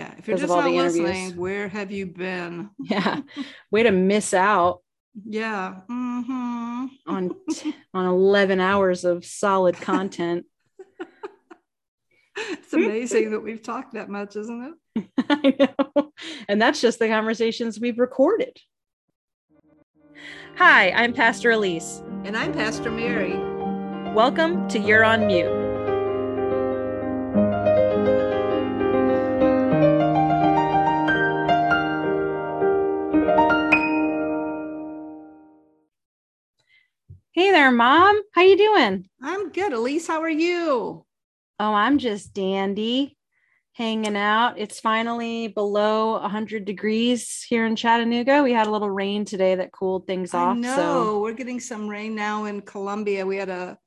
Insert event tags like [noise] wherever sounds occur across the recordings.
Yeah, if you're just not listening, where have you been? [laughs] Yeah, way to miss out. Yeah, mm-hmm. on [laughs] t- on eleven hours of solid content. [laughs] it's amazing that we've talked that much, isn't it? I know, and that's just the conversations we've recorded. Hi, I'm Pastor Elise, and I'm Pastor Mary. Welcome to You're on Mute. There, Mom. How you doing? I'm good. Elise, how are you? Oh, I'm just dandy, hanging out. It's finally below 100 degrees here in Chattanooga. We had a little rain today that cooled things off. No, so. we're getting some rain now in Columbia. We had a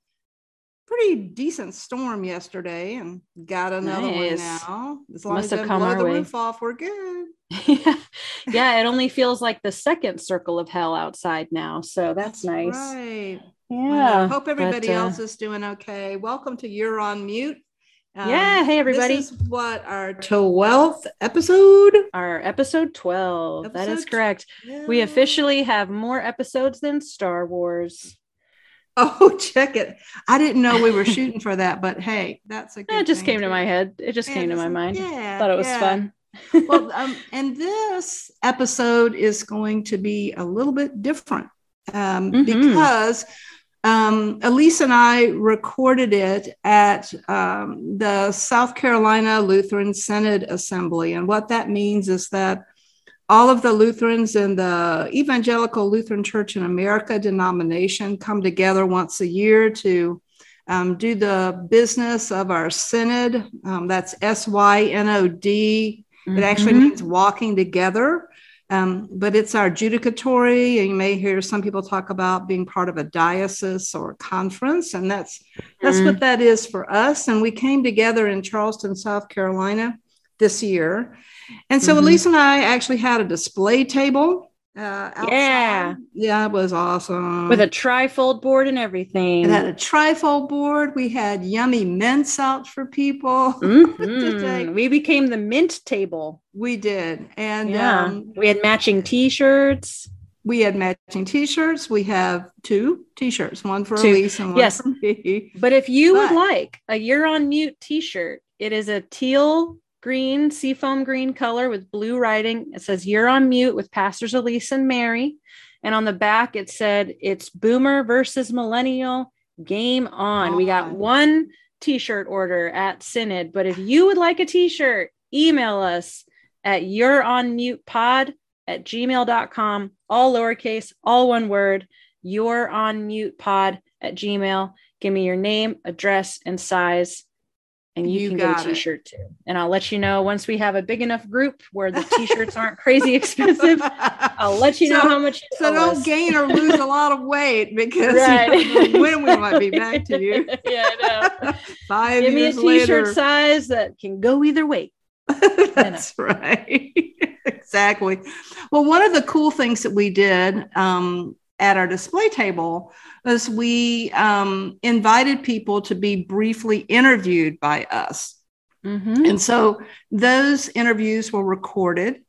pretty decent storm yesterday and got another nice. one now. As long Must as have come blow the way. roof off, we're good. yeah. [laughs] yeah, it only feels like the second circle of hell outside now. So that's, that's nice. Right. Yeah. I hope everybody but, uh, else is doing okay. Welcome to You're on Mute. Um, yeah. Hey, everybody. This is what our 12th episode? Our episode 12. Episode that is correct. 12. We officially have more episodes than Star Wars. Oh, [laughs] check it. I didn't know we were shooting for that, but hey, that's a [laughs] good It just came to my head. It just yeah, came to my mind. Yeah. Thought it was yeah. fun. well, [laughs] um, and this episode is going to be a little bit different um, mm-hmm. because um, Elise and I recorded it at um, the South Carolina Lutheran Synod Assembly. And what that means is that all of the Lutherans in the Evangelical Lutheran Church in America denomination come together once a year to um, do the business of our synod. Um, that's S Y N O D. Mm-hmm. It actually means walking together. Um, but it's our judicatory. And you may hear some people talk about being part of a diocese or a conference, and that's that's mm-hmm. what that is for us. And we came together in Charleston, South Carolina, this year, and so mm-hmm. Elise and I actually had a display table uh, yeah, yeah, it was awesome with a trifold board and everything. It had a trifold board. We had yummy mints out for people. [laughs] Mm-hmm. we became the mint table. We did, and yeah, um, we had matching T-shirts. We had matching T-shirts. We have two T-shirts, one for two. Elise and one yes. for me. But if you but, would like a "You're on Mute" T-shirt, it is a teal green, seafoam green color with blue writing. It says, You're on mute with Pastors Elise and Mary. And on the back, it said, It's boomer versus millennial. Game on. We got one t shirt order at Synod. But if you would like a t shirt, email us at You're on mute pod at gmail.com, all lowercase, all one word. You're on mute pod at gmail. Give me your name, address, and size and you, you can get a t-shirt it. too and i'll let you know once we have a big enough group where the [laughs] t-shirts aren't crazy expensive i'll let you so, know how much so don't us. gain or lose a lot of [laughs] weight because right. you know, when we might be back to you [laughs] yeah i know five give me a t-shirt later. size that can go either way that's right exactly well one of the cool things that we did um, at our display table was we um, invited people to be briefly interviewed by us. Mm-hmm. And so those interviews were recorded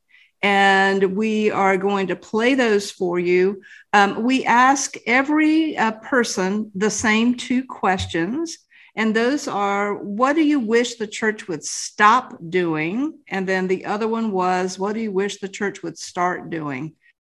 and we are going to play those for you. Um, we ask every uh, person the same two questions. And those are what do you wish the church would stop doing? And then the other one was what do you wish the church would start doing?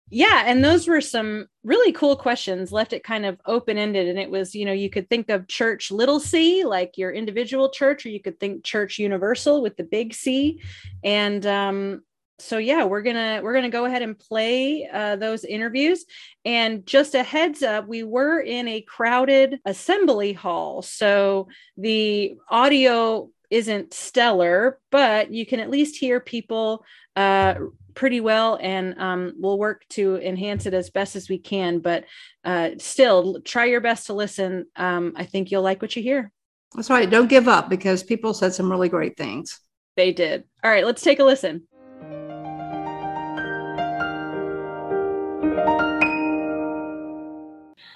Yeah and those were some really cool questions left it kind of open ended and it was you know you could think of church little c like your individual church or you could think church universal with the big c. And um so yeah we're gonna we're gonna go ahead and play uh, those interviews. And just a heads up we were in a crowded assembly hall so the audio isn't stellar but you can at least hear people uh, pretty well and um, we'll work to enhance it as best as we can but uh, still try your best to listen. Um, i think you'll like what you hear. That's right. Don't give up because people said some really great things. They did. All right let's take a listen.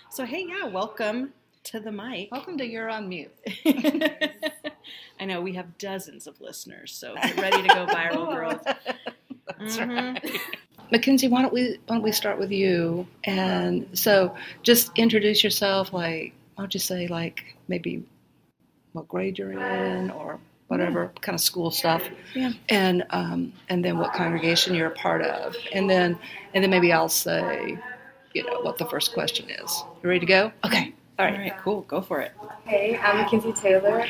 So hey yeah welcome to the mic. Welcome to you're on mute. [laughs] I know we have dozens of listeners, so get ready to go [laughs] viral, girls. Mhm. Mackenzie, why don't we why don't we start with you? And so, just introduce yourself. Like, why don't you say like maybe what grade you're in or whatever kind of school stuff, Yeah. and um, and then what congregation you're a part of, and then and then maybe I'll say, you know, what the first question is. You ready to go? Okay. All All right. right, cool. Go for it. Hey, I'm Mackenzie Taylor.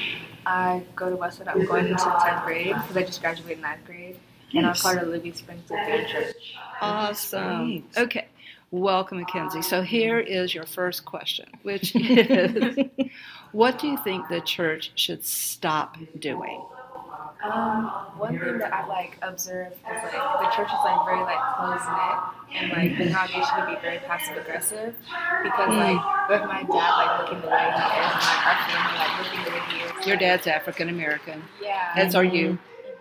I go to Westwood. I'm going into 10th grade because I just graduated ninth grade. And I'm Nice. part of Living Springs Lutheran Church. Awesome. Sweet. Okay. Welcome, Mackenzie. So here is your first question, which [laughs] is, what do you think the church should stop doing? Um, one thing that I like observed is like the church is like very like close knit and like the congregation can be very passive aggressive because Mm. like with my dad like looking the way he is and like our family like looking the way he is. Your dad's African American. Yeah. As are you.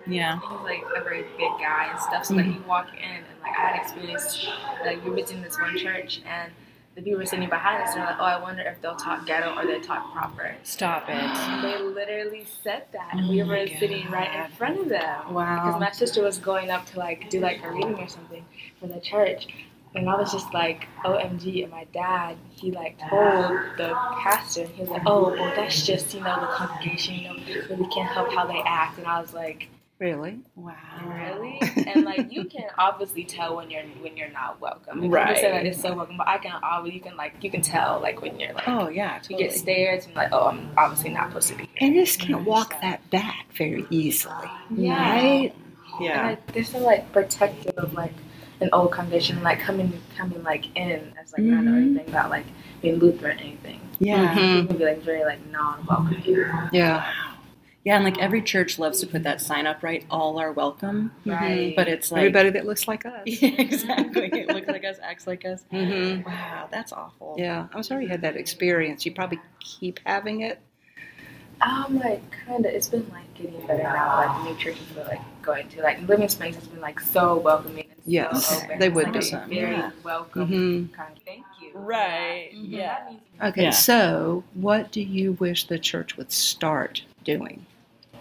Yeah. he's like a very big guy and stuff. So like mm-hmm. you walk in and like I had experience like we were in this one church and the people were sitting behind us and they're like, Oh, I wonder if they'll talk ghetto or they talk proper. Stop it. They literally said that and we Oh my were sitting right in front of them. Wow. Because my sister was going up to like do like a reading or something for the church. And I was just like, OMG. And my dad, he like told the pastor, and he was like, oh, well, that's just, you know, the congregation, you know, we can't help how they act. And I was like, Really? Wow. Really? and like you can [laughs] obviously tell when you're when you're not welcome. If Right. People say that it's so welcome, but I can always you can like you can tell like when you're like Oh yeah. you get stares and like oh I'm obviously not supposed to be here. And you just can't walk that back very easily. Yeah. Right? And Yeah. like they're so like protective of like an old congregation, like coming coming like in as like not know Mhm. anything about like being Lutheran or anything. Yeah. Mhm. People be like very like non welcoming. Yeah. Wow. Yeah, and like every church loves to put that sign up, right? All are welcome. Right. But it's like Everybody that looks like us. [laughs] Yeah, exactly. It looks like us, acts like us. hmm Wow, that's awful. Yeah. I'm sorry you had that experience. You probably keep having it. Um, like kind of, it's been like getting better now. Like new churches we're like going to, like Living Springs has been like so welcoming. And Yes, so open. they It's, would like, be. a Very Yeah. welcome hmm kind of. Thank you. Right. Yeah. Mm-hmm. Yeah. Okay. Yeah. So, what do you wish the church would start doing?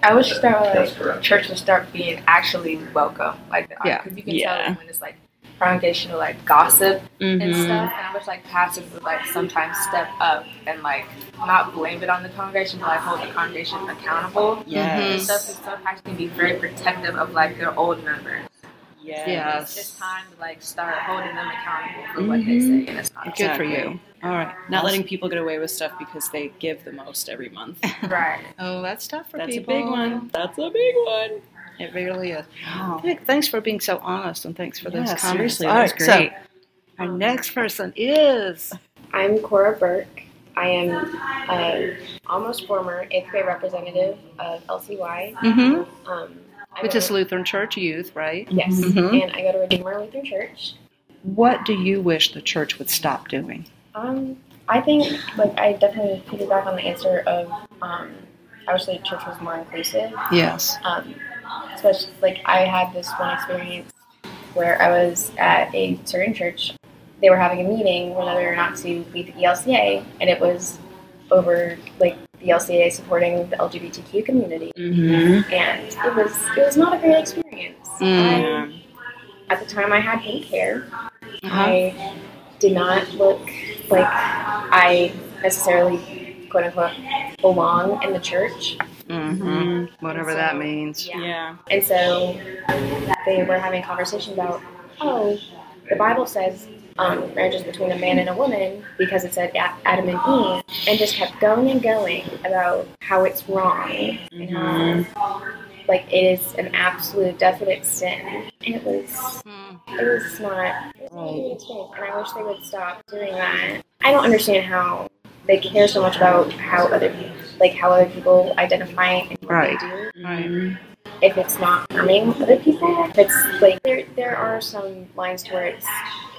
I wish start like church would start being actually welcome, like Yeah. because you can Yeah. tell when it's like congregational like gossip and Mhm. stuff. And I wish like pastors would like sometimes step up and like not blame it on the congregation, but like hold the congregation accountable. And Yes. stuff because some pastors can be very protective of like their old members. Yes. Yeah. It's just time to like start holding them accountable for what they say, and it's not Good for Exactly. you. All right. Not letting people get away with stuff because they give the most every month. [laughs] right. Oh, that's tough for That's people. a big one. That's a big one. It really is. Wow. Th- Thanks for being so honest and thanks for those Yeah, comments. seriously, All that was right, so our next person is I'm Cora Burke. I am uh, almost former eighth grade representative of LCY, Mm-hmm. um, which go- is Lutheran Church Youth, right? yes, Mm-hmm. and I go to Redeemer Lutheran Church. What do you wish the church would stop doing? Um, I think like I definitely piggyback on the answer of um, I wish the church was more inclusive. Yes. Um, especially like I had this one experience where I was at a certain church. They were having a meeting whether or not to leave the ELCA, and it was over like the ELCA supporting the LGBTQ community, Mm-hmm. and it was it was not a great experience. Mm. I, at the time, I had pink hair. Uh-huh. I did not look like I necessarily quote unquote belong in the church. Mm-hmm. Whatever that means. Yeah. Yeah. And so they were having a conversation about, oh, the Bible says um, marriage is between a man and a woman because it said Adam and Eve, and just kept going and going about how it's wrong and how like it is an absolute definite sin. It was Mm. it was not it was not a good experience, and I wish they would stop doing that. I don't understand how they care so much about how other people like how other people identify and what Right. they do Right. If it's not harming other people. If it's like there there are some lines to where it's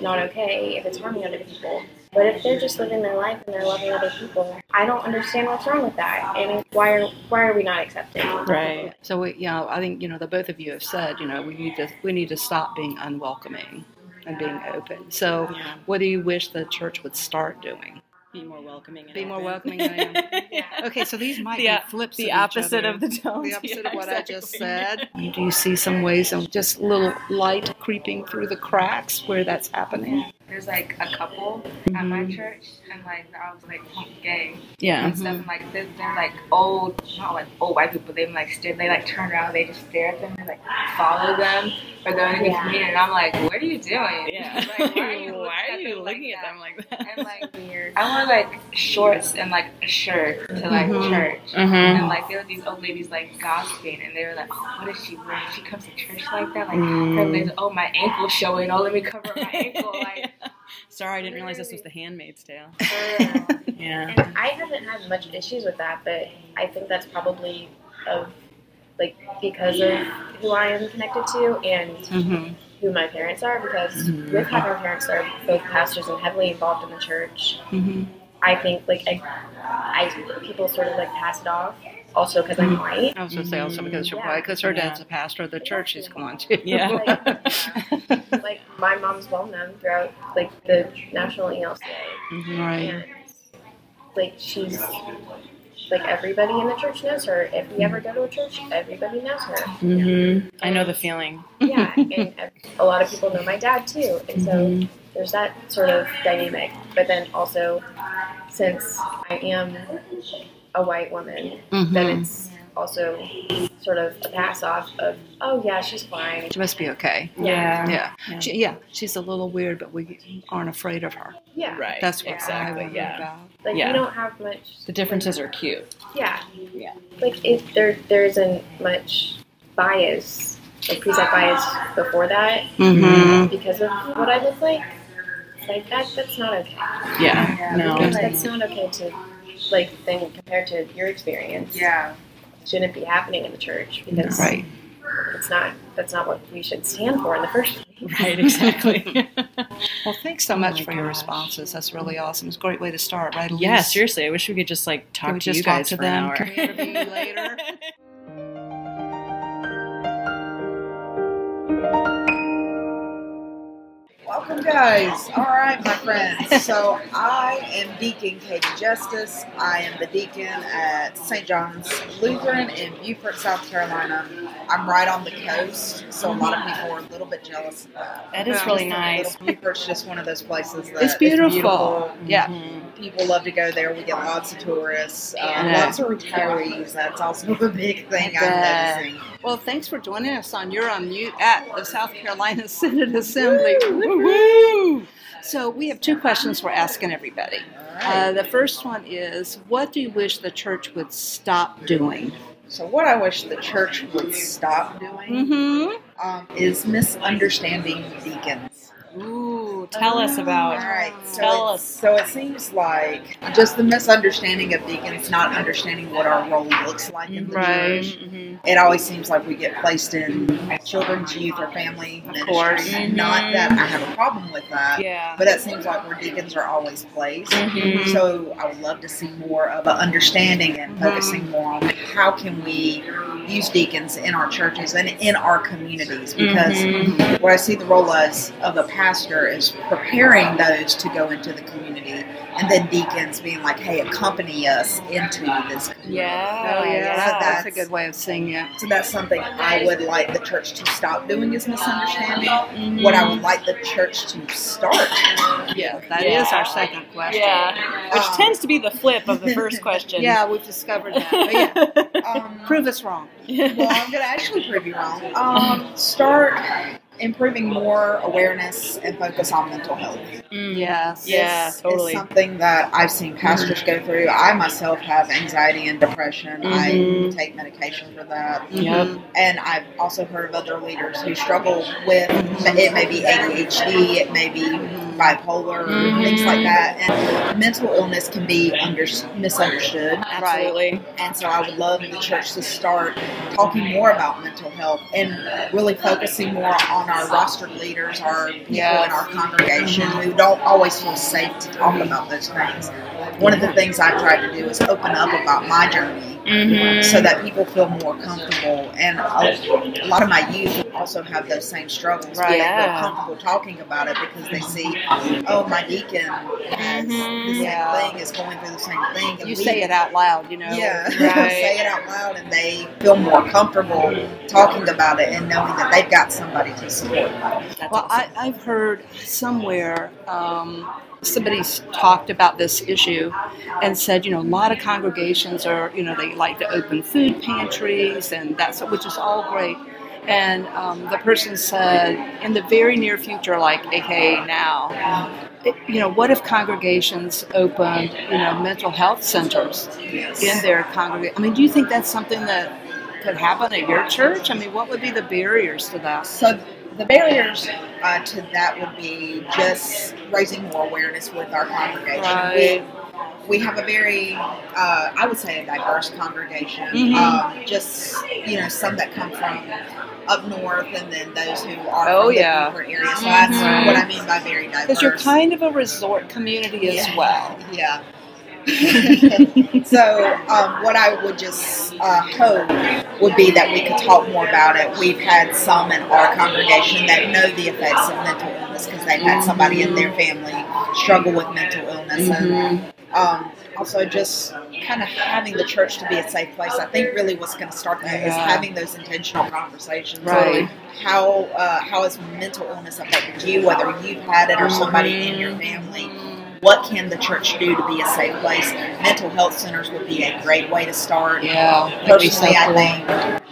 not okay if it's harming other people. But if they're just living their life and they're loving other people, I don't understand what's wrong with that. And why are why are we not accepting? Right. So we, you know, I think you know the both of you have said, you know, we need to we need to stop being unwelcoming and being open. So, Yeah. what do you wish the church would start doing? Be more welcoming. And Be more welcoming than I am. [laughs] yeah. Okay, so these might The be flips. The of each opposite other. of the tones. the opposite Yeah, of what I just exactly. said. [laughs] Do you see some ways of just little light creeping through the cracks where that's happening? There's like a couple at my church, and like I was like gay Yeah. and stuff, and like they're, they're like old, not like old white people. They like stare, they like turn around, they just stare at them, and like follow them or go into the Yeah. And I'm like, what are you doing? Yeah. [laughs] Like, why are you [laughs] looking, Why are at, you them looking like at that? them like that? And like [laughs] weird. I wore like shorts and like a shirt to like Mhm. church. Mhm. And like there were these old ladies like gossiping, and they were like, "Oh, what is she wearing? She comes to church like that? Like her legs? Oh, my ankle's showing. Oh, let me cover my ankle." Like, Sorry, I didn't realize this was the Handmaid's Tale. Uh, [laughs] Yeah. and I haven't had much issues with that, but I think that's probably of like because of who I am connected to and Mm-hmm. who my parents are. Because Mhm. with how my parents are both pastors and heavily involved in the church, Mm-hmm. I think like I, I people sort of like pass it off. Also because I'm white. I was going to say also because you're Yeah. white, because her Yeah. dad's a pastor of the church she's going to. Yeah. Like, like [laughs] my mom's well known throughout like the national ELCA. right. and like she's like everybody in the church knows her. If we ever go to a church, everybody knows her. Mm-hmm. I know the feeling. Yeah, and [laughs] a lot of people know my dad too, and so Mhm. there's that sort of dynamic. But then also, since I am a white woman, then Mhm. it's also sort of a pass off of oh yeah she's fine. She must be okay. Yeah. Yeah. Yeah. She, yeah, she's a little weird, but we aren't afraid of her. Yeah, Right. That's what exactly. I worry Yeah. about. like Yeah. we don't have much. The differences are cute. Yeah. Yeah. Like if there there isn't much bias, like preset bias before that Mm-hmm. because of what I look like. Like that that's not okay. Yeah. No. Like, that's not okay to like then compared to your experience. yeah. Shouldn't be happening in the church because Right. it's not that's not what we should stand for in the first place. [laughs] Right. Exactly. [laughs] Well, thanks so oh much for your responses. That's really awesome. It's a great way to start, right? yeah. Seriously, I wish we could just like talk Can we to just you talk guys to for them? an hour. Can we later? [laughs] Welcome, guys. All right, my friends. So, I am Deacon Katie Justice. I am the deacon at St. John's Lutheran in Beaufort, South Carolina. I'm right on the coast, so a lot of people are a little bit jealous of that. That is really nice. Beaufort's just one of those places that It's is beautiful. Yeah. Mhm. People love to go there. We get lots of tourists, uh, lots of retarees. That's also a big thing I'm noticing. Well, thanks for joining us on You're on Mute at the South Carolina [laughs] Synod Assembly. Woo! So, we have two questions we're asking everybody. Uh, the first one is What do you wish the church would stop doing? so, what I wish the church would stop doing Mm-hmm. um, is misunderstanding deacons. Ooh, tell us about. right, so Tell us. So it seems like just the misunderstanding of deacons, not understanding what our role looks like in the Right. church. Mhm. It always seems like we get placed in children's, youth, or family ministry. course. Mhm. Not that I have a problem with that, Yeah. but it seems like where deacons are always placed. Mhm. So I would love to see more of an understanding and focusing more on how can we use deacons in our churches and in our communities because Mhm. what I see the role as of a pastor is preparing those to go into the community, and then deacons being like, "Hey, accompany us into this." Community. Yeah. Oh, yeah. yeah. That's, That's- a good way of saying it. So that's something I would like the church to stop doing is misunderstanding. Mhm. What I would like the church to start. Yeah, that is Yeah. our second question. Yeah. Which Um, tends to be the flip of the first [laughs] question. Yeah, we've discovered that. But yeah, [laughs] Um, prove us wrong. well, I'm going to actually prove you wrong. Um, start improving more awareness and focus on mental health. Mm. Yes. Yeah, This totally. Is something that I've seen pastors go through. I myself have anxiety and depression. I Mhm. take medication for that. Yep. And I've also heard of other leaders who struggle with it may be ADHD, it may be bipolar, Mhm. things like that. And mental illness can be under, misunderstood. Absolutely. And so I would love the church to start talking more about mental health and really focusing more on our rostered leaders, our people Yes. in our congregation who don't always feel safe to talk about those things. One of the things I try to do is open up about my journey Mm-hmm. so that people feel more comfortable. And a, a lot of my youth also have those same struggles. Right. They feel comfortable talking about it because they see, oh, my deacon has Mhm. the same Yeah. thing, is going through the same thing. And You we- say it out loud, you know. Yeah, [laughs] Right. say it out loud, and they feel more comfortable talking about it and knowing that they've got somebody to support them. Well, I, I've heard somewhere um, somebody's talked about this issue and said, you know, a lot of congregations are, you know, they like to open food pantries and that's which is all great. And um, the person said, in the very near future, like aka now, it, you know, what if congregations opened, you know, mental health centers in their congregation? I mean, do you think that's something that could happen at your church? I mean, what would be the barriers to that? So the barriers uh, to that would be just raising more awareness with our congregation. Right. We, we have a very, uh, I would say, a diverse congregation. Mhm. Um, just you know, some that come from up north, and then those who are Oh, from yeah. the Beaufort area. So that's what I mean by very diverse. Because you're kind of a resort community as Yeah. well. Yeah. [laughs] so, um, what I would just uh, hope would be that we could talk more about it. We've had some in our congregation that know the effects of mental illness because they've had somebody in their family struggle with mental illness. And um, also, just kind of having the church to be a safe place. I think really what's going to start that is Yeah. having those intentional conversations. Right. How uh, how has mental illness affected you, whether you've had it or somebody in your family? What can the church do to be a safe place? Mental health centers would be a great way to start. Yeah, that'd so Personally, I think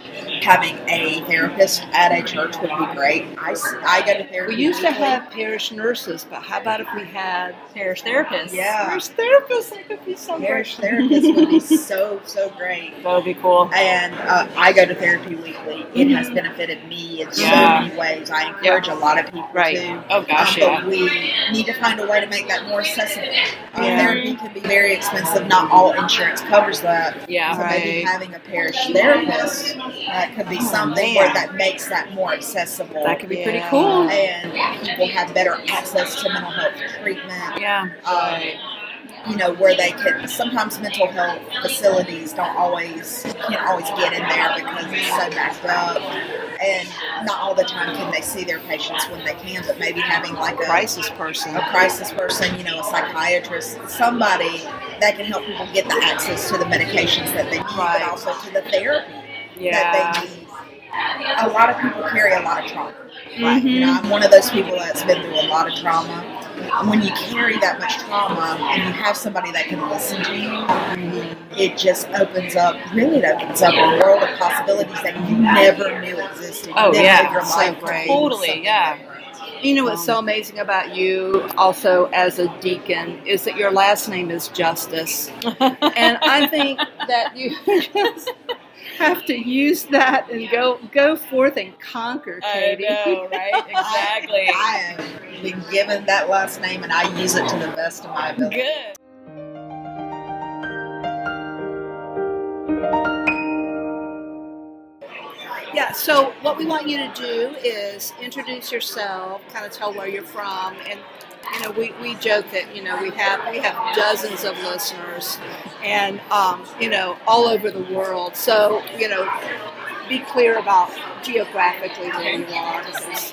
having a therapist at a church would be great. I go to therapy. We used to have parish nurses, but how about if we had Parish therapists. Yeah. parish therapists? That could be so Parish great. therapists would be [laughs] so, so great. That would be cool. And uh, I go to therapy weekly. It has benefited me in Mm-hmm. Yeah. so many ways. I encourage a lot of people Right. to. Oh gosh, Um, yeah. But we need to find a way to make that more accessible. Yeah. Therapy can be very expensive. Not all insurance covers that. Yeah. So maybe having a parish therapist uh, could be something where that makes that more accessible. That could be pretty cool. and people have better access to mental health treatment. Yeah. Um, you know, where they can. Sometimes mental health facilities don't always can't always get in there because it's so backed up, and not all the time can they see their patients when they can. But maybe having like a Crisis person. a crisis person, you know, a psychiatrist, somebody that can help people get the access to the medications that they need, Right. but also to the therapy Yeah. that they need. A lot of people carry a lot of trauma. Right. You know, mm-hmm. I'm one of those people that's been through a lot of trauma. And when you carry that much trauma and you have somebody that can listen to you, it just opens up, really it opens up a world of possibilities that you never knew existed. Oh, yeah. your So life to great. Totally, yeah. different. You know what's um, so amazing about you, also as a deacon, is that your last name is Justice, [laughs] and I think that you [laughs] just have to use that and go go forth and conquer, Katie. right? [laughs] Exactly. I have been given that last name and I use it to the best of my ability. Good. Yeah, so what we want you to do is introduce yourself, kind of tell where you're from, and you know we, we joke that you know we have we have dozens of listeners, and um, you know all over the world. So you know, be clear about geographically where you are.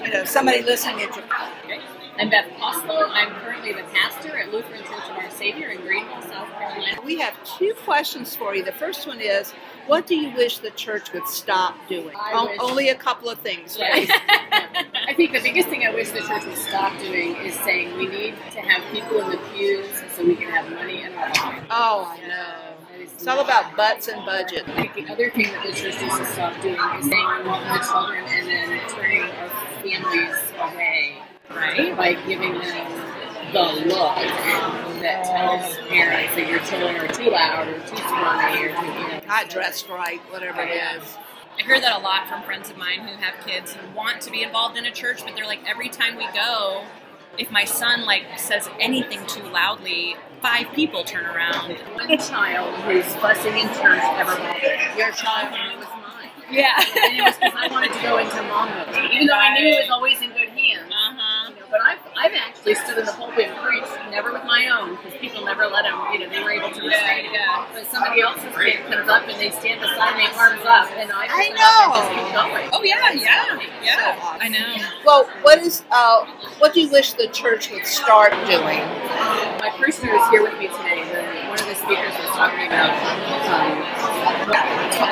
You know, somebody listening in Japan. I'm Beth Oslo. I'm currently the pastor at Lutheran Church of Our Savior in Greenville, South Carolina. We have two questions for you. The first one is, what do you wish the church would stop doing? O- Only a couple of things, Yeah. right? [laughs] I think the biggest thing I wish the church would stop doing is saying we need to have people in the pews so we can have money in our pocket. Oh, I know. It's all about butts and budget. I think the other thing that the church needs to stop doing is saying we want more children and then turning our families away, right? By giving them the look that tells parents that your children are too loud or too squirmy or too, you know. Not dressed right, whatever it is. I hear that a lot from friends of mine who have kids who want to be involved in a church, but they're like, every time we go, if my son like says anything too loudly, five people turn around. One child who's fussing in church ever bothered. Your child was mine. Yeah. And it was because I wanted to go into mom mode, even though I knew it was always in good hands. Uh-huh. You know, but I've, I've actually stood in the pulpit and preached, never with my own, because people never let them, you know, they were able to Yeah, yeah. But somebody else's kid comes up and they stand beside me, arms up, and I, I pick it up and just know. keep going. Oh yeah, yeah, yeah. I know. Well, what is uh, what do you wish the church would start doing? My parishioner is here with me today. The, one of the speakers was talking about um,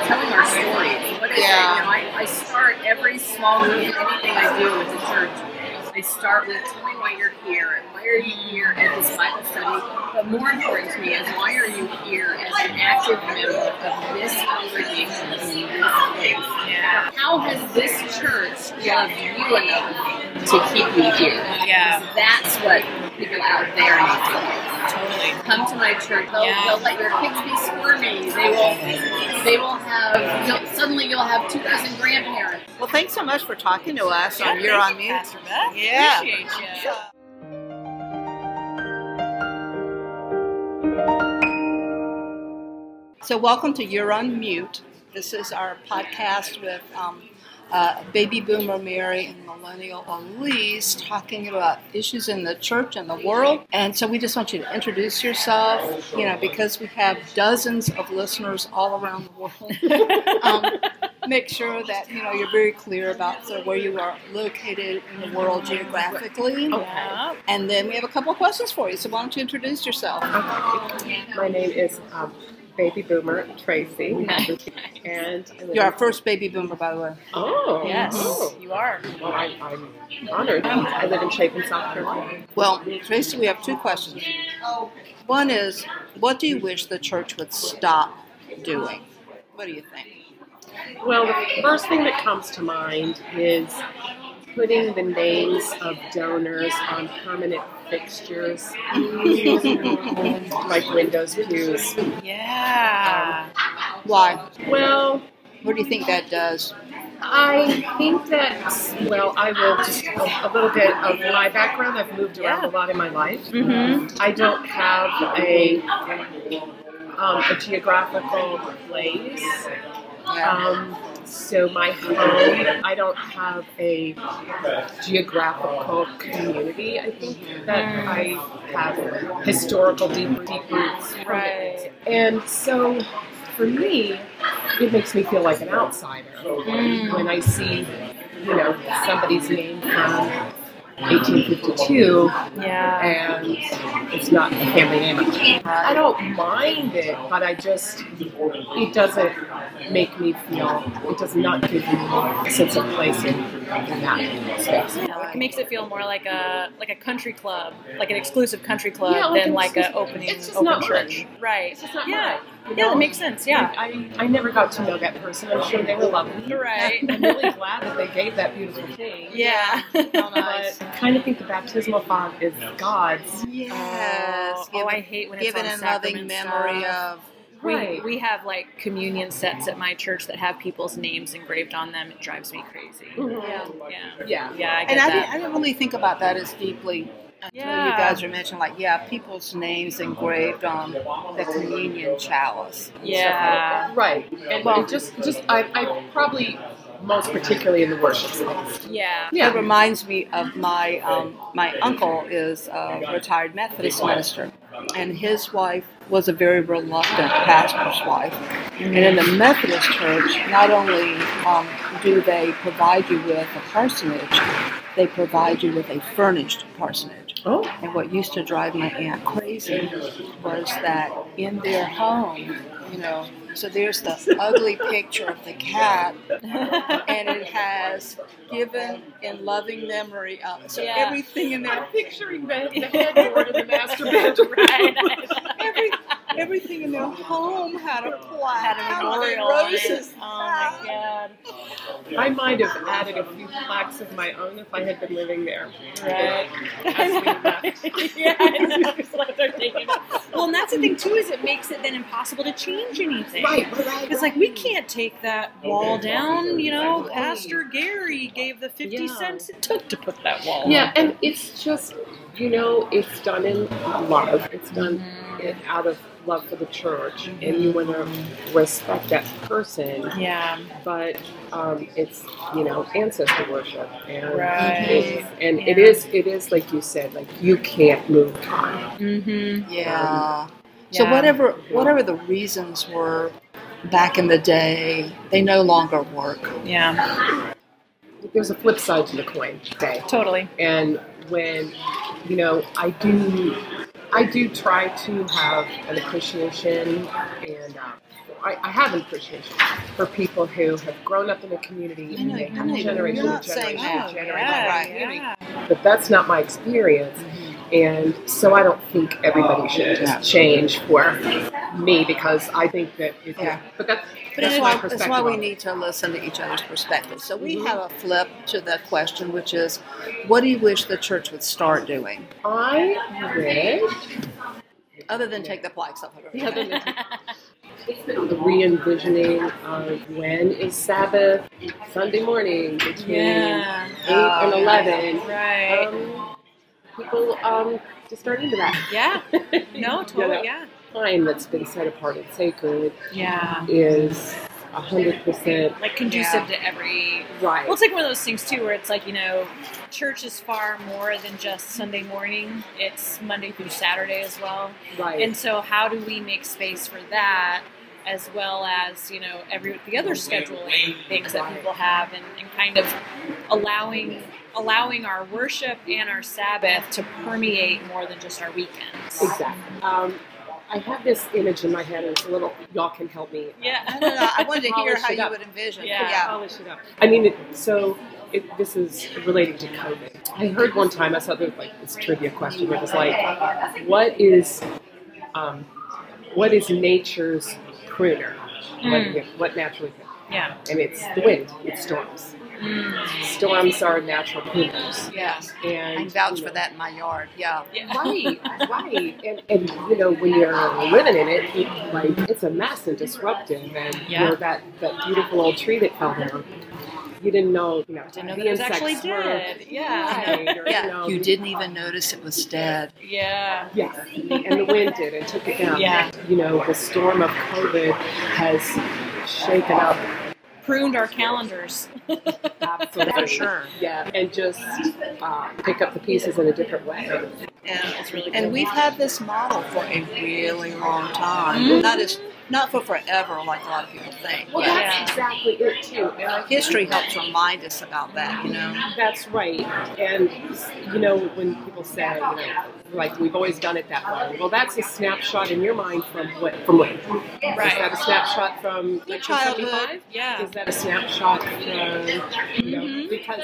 telling our story. What is Yeah. it? You know, I, I start every small move, anything I do with the church. I start with tell me why you're here. And why are you here at this Bible study? But more important to me is why are you here as an active member of this congregation in this place? Yeah. How has this church loved you enough to keep you here? Yeah. Because that's what people out there need to hear. Totally. Come to my church. They'll, Yeah. they'll let your kids be squirmy. They will. They will have. You'll, suddenly, you'll have two dozen grandparents. Well, thanks so much for talking to us on You're on you, Mute. Pastor Beth. Yeah. Appreciate you. So, welcome to You're on Mute. This is our podcast with um, uh, baby boomer Mary and millennial Elise talking about issues in the church and the world. And so, we just want you to introduce yourself, you know, because we have dozens of listeners all around the world. [laughs] um, make sure that, you know, you're very clear about sort of where you are located in the world geographically. Yeah. And then we have a couple of questions for you. So, why don't you introduce yourself? Okay. My name is um, Baby Boomer Tracy, [laughs] and You're our first baby boomer, by the way. Oh, Yes, oh. you are. Well, I, I'm honored. I live in Chapin, South Carolina. Well, Tracy, we have two questions. One is, what do you wish the church would stop doing? What do you think? Well, the first thing that comes to mind is putting the names of donors on permanent fixtures, [laughs] like windows, pews. Yeah. Why? Well, What do you think that does? I think that, well, I will just a, a little bit of my background. I've moved around Yeah. a lot in my life. Mm-hmm. I don't have a um, a geographical place. Um, so my home, I don't have a geographical community. I think that mm. I have historical deep, deep roots. Right. And so for me, it makes me feel like an outsider mm. when I see, you know, somebody's name from 1852 Yeah. and it's not a family name. I don't mind it, but I just it doesn't make me feel it does not give me a sense of place in, in that space. Yeah, like it makes it feel more like a like a country club, like an exclusive country club Yeah, like than an like a exclusive- opening it's just open not church. mine. Right. It's just not yeah. mine, you Yeah, that makes sense. Yeah. I, I never got to know that person. I'm sure they were lovely. Right. [laughs] I'm really glad that they gave that beautiful thing. Yeah. [laughs] Um, but I kind of think the baptismal font is God's. Yes. Oh, I hate when it's given on in loving memory stuff. of. We, Right. we have like communion sets at my church that have people's names engraved on them. It drives me crazy. Mhm. Yeah. Yeah. Yeah, I get And I that. didn't, I didn't really think about that as deeply until you guys were mentioning, like, yeah, people's names engraved on the communion chalice. yeah. Right. And Well- it just, just I, I probably most particularly in the worship space. Yeah. It reminds me of my um, my uncle is a retired Methodist minister, and his wife was a very reluctant pastor's wife. And in the Methodist church, not only um, do they provide you with a parsonage, they provide you with a furnished parsonage. Oh. And what used to drive my aunt crazy was that in their home, you know, so there's the ugly picture of the cat, and it has given in loving memory. Of, so Yeah. everything in there, I'm picturing the, the headboard in the master bedroom. [laughs] right. every, everything in their home had a plaque, Had a memorial roses. Oh my god. I might have added a few plaques of my own if I had been living there. Right. As we left. [laughs] yeah, I know. It's like they're taking it. Well, and that's the thing too is it makes it then impossible to change anything. Right, right, right. It's like we can't take that wall down. You know, Pastor Gary gave the fifty Yeah. cents it took to put that wall. Yeah, and it's just, you know, it's done in love. It's done it out of love for the church, and you want to respect that person. Yeah. But um, it's, you know, ancestor worship, and Right. it's, and it Yeah. is, it is like you said, like you can't move time. Mm-hmm. Yeah. So Yeah. whatever whatever the reasons were back in the day, they no longer work. Yeah, There's a flip side to the coin. Okay. totally. and when you know i do i do try to have an appreciation and uh, I, I have an appreciation for people who have grown up in a community and they have generation you're to generation, that. generation Yeah, Right. yeah. but that's not my experience and so i don't think everybody should just change for me because i think that it, Yeah. but that's But that's why, perspective that's why we need to listen to each other's perspectives. So we Mhm. have a flip to the question, which is, what do you wish the church would start doing, i wish other than take the flags off of than the [laughs] re-envisioning of when is Sabbath Sunday morning between Yeah. eight and 11. Right. Um, people um, just start into that. yeah. [laughs] No, You know, totally. Yeah. Time that's been set apart and sacred Yeah. is a hundred percent Like conducive to every right. Well, it's like one of those things too, where it's like you know, church is far more than just Sunday morning. It's Monday through Saturday as well. right. And so, how do we make space for that, as well as you know every the other scheduling things that people have, and, and kind of allowing allowing our worship and our Sabbath to permeate more than just our weekends. exactly. Um, I have this image in my head, and it's a little. Y'all can help me Yeah. I don't know. I wanted to hear how you up. would envision. Yeah. polish it up. I mean, it, so it, this is relating to COVID. I heard one time I saw this like this trivia question. It was like, what is, um, what is nature's pruner? Mm. What, what naturally? Yeah. And it's the wind. It's storms. Storms are natural pruners. Yes. And I vouch you for that in my yard. Yeah. Yeah. Right, right, and, and you know when you're living in it, it, like it's a mess and disruptive, and you know that that beautiful old tree that fell down. You didn't know, you know, Didn't know the that it was insects actually were- dead. Yeah. right, or, Yeah. [laughs] you, know, You didn't even notice it was dead. Yeah. Yeah, and the wind did and took it down. Yeah. You know, the storm of COVID has shaken up Pruned our calendars. absolutely For sure. Yeah, and just uh, pick up the pieces in a different way. And, really and we've had this model for a really long time. Mhm. Not as not for forever, like a lot of people think. Well, that's exactly it too. History helps remind us about that. You know. That's right. And, you know, when people say, you know, like, we've always done it that way, well, that's a snapshot in your mind from what? From when? Is that a snapshot from Your childhood. Yeah. Is that a snapshot from, you know, because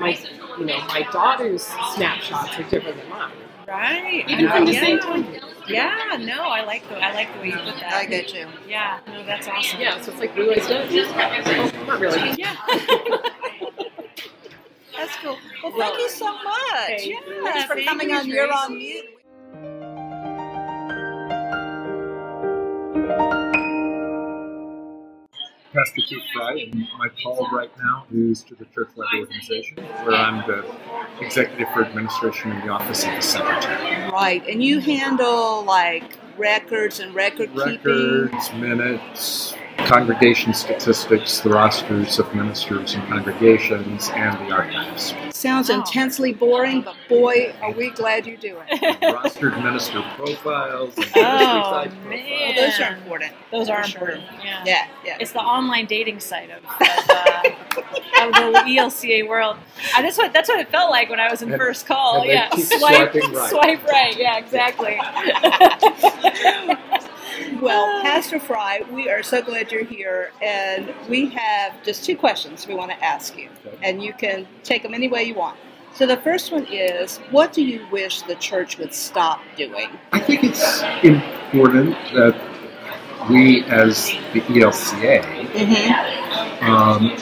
my, you know, my daughter's snapshots are different than mine. Right. Even from the yeah. same time. Yeah, no, I like the I like the way you put that. I like that too. Yeah, no, that's awesome. Yeah, so it's like we always did. Oh, not really. Yeah. [laughs] That's cool. Well, thank you so much. Hey, Yeah, thanks for thank coming you, on. You're on mute. Pastor Keith Fry, and my call right now is to the churchwide organization, where I'm the executive for administration in the office of the secretary. Right, and you handle like records and record keeping. Records, minutes, congregation statistics, the rosters of ministers and congregations, and the archives. Sounds Wow. intensely boring, but boy, are we glad you do it. [laughs] Rostered minister profiles. [laughs] And Oh ministry site man, Well, those are important. those are for sure. important. Yeah. Yeah, yeah. It's the online dating site of, of, uh, [laughs] of the ELCA world. I, that's what that's what it felt like when I was in And- first call. Yeah, swipe, right. swipe right. Yeah, exactly. Well, Pastor Fry, we are so glad you're here, and we have just two questions we want to ask you, and you can take them any way you want. So the first one is, what do you wish the church would stop doing? I think it's important that we, as the ELCA, um,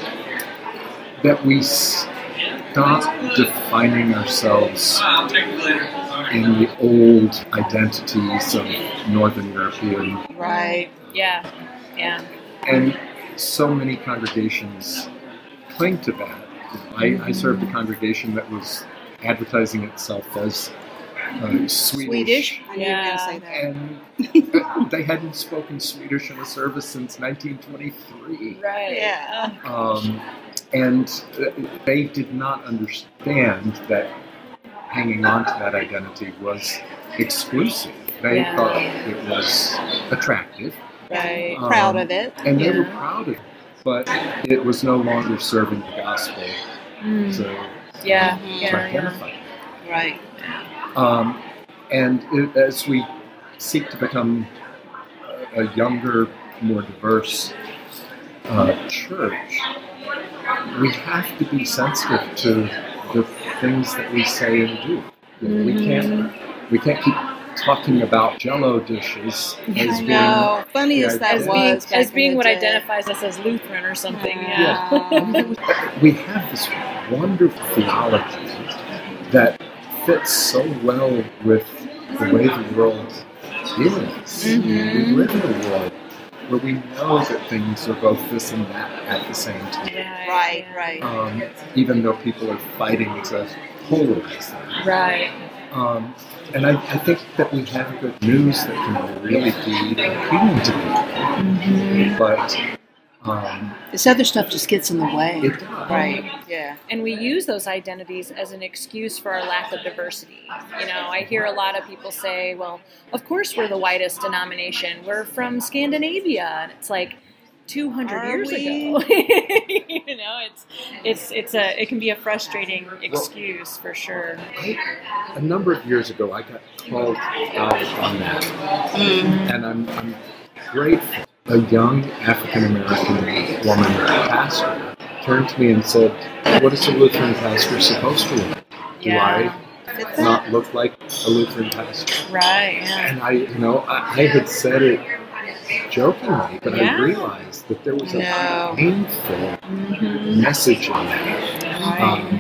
that we stop defining ourselves in the old identities of Northern European, Right. yeah, yeah. and so many congregations cling to that. I, I served a congregation that was advertising itself as uh, Swedish. I knew you were going to say that. and [laughs] they hadn't spoken Swedish in a service since 1923. Right. Yeah. Um, and uh, they did not understand that hanging on to that identity was exclusive. They Yeah. thought it was attractive. Right. Um, Proud of it. And they were proud of it. But it was no longer serving the gospel Mm. to, Yeah. To Yeah. Yeah. Right. Um, and it, as we seek to become a a younger, more diverse uh, church, we have to be sensitive to the things that we say and do. You know, We can't mm. we can't keep talking about Jello dishes as I being know. Funny Yeah, as that As was. being, as being what day. identifies us as Lutheran or something. Yeah. Yeah. we have this wonderful theology that fits so well with the way the world is. We mm-hmm. live in a world where we know that things are both this and that at the same time. Right, right. Um, even though people are fighting to polarize them. Right. Um, and I, I think that we have good news that can really be appealing to people. But um, This other stuff just gets in the way. it does. Right. Yeah. And we use those identities as an excuse for our lack of diversity. You know, I hear a lot of people say, well, of course we're the whitest denomination. We're from Scandinavia. And it's like 200 Are years we? ago. [laughs] you know, it's it's it's a it can be a frustrating excuse for sure. I, a number of years ago, I got called out on that, and I'm, I'm grateful. A young African American woman pastor turned to me and said, "What is a Lutheran pastor supposed to look? like? Do Yeah. I not look like a Lutheran pastor?" Right. Yeah. And I, you know, I, I had said it jokingly, but Yeah. I realized that there was a No. painful Mhm. message in that um,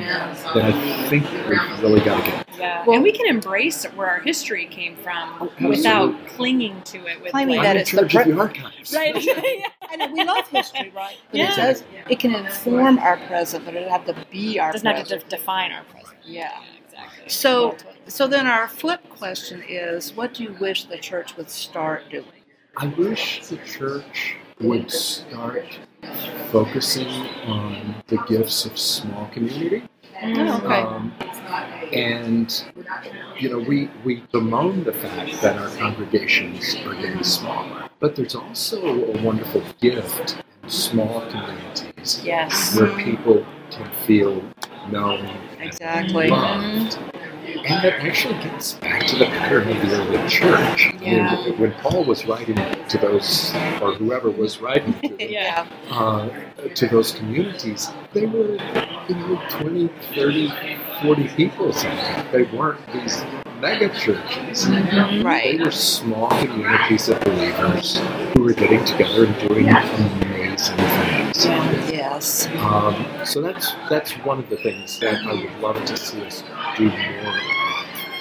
that I think we've really got to get. Yeah. Well- and we can embrace where our history came from Oh, without clinging to it with Claiming like, that it's the pre- the archives. Right. [laughs] Yeah. I we love history, right? But [laughs] Yeah. it does. It can inform our present, but it doesn't have to be our present. It doesn't have to de- define our present. Yeah. Exactly. So, so then our flip question is, what do you wish the church would start doing? I wish the church would start focusing on the gifts of small community. Oh, okay. Um, and, you know, we, we bemoan the fact that our congregations are getting smaller, but there's also a wonderful gift in small communities Yes. where people can feel known Exactly. loved. And that actually gets back to the pattern of the early church. Yeah. when Paul was writing to those, or whoever was writing to [laughs] them, Yeah. uh, to those communities, they were, you know, 20, 30, 40 people sometimes. They weren't these mega churches. They Right. were small communities of believers who were getting together and doing amazing things. Yes. Um, so that's that's one of the things that I would love to see us do more. of,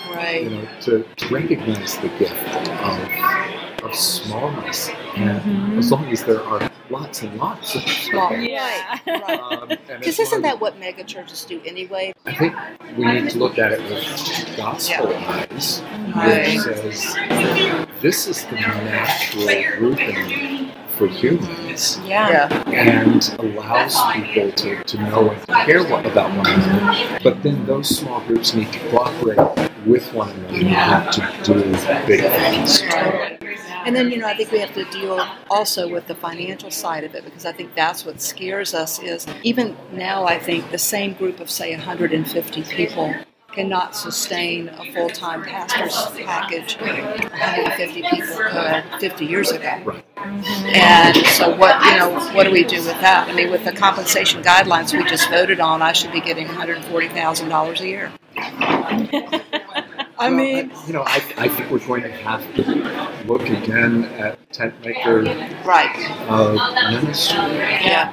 You Right. know, to, to recognize the gift of of smallness, and as long as there are lots and lots of Small. Yeah. Right. Um, Because isn't that what mega churches do anyway? I think we need to look at it with gospel eyes, Right. which says this is the natural grouping for humans. Yeah. and allows people to, to know and care one, about one another. But then those small groups need to cooperate with one another to do big things. And then, you know, I think we have to deal also with the financial side of it because I think that's what scares us is even now, I think the same group of, say, 150 people cannot sustain a full-time pastor's package 150 people could 50 years ago. Right. And so what, you know, what do we do with that? I mean, with the compensation guidelines we just voted on, I should be getting $140,000 a year. I Well, mean, you know, I, I think we're going to have to look again at tent maker right. uh, ministry, Yeah.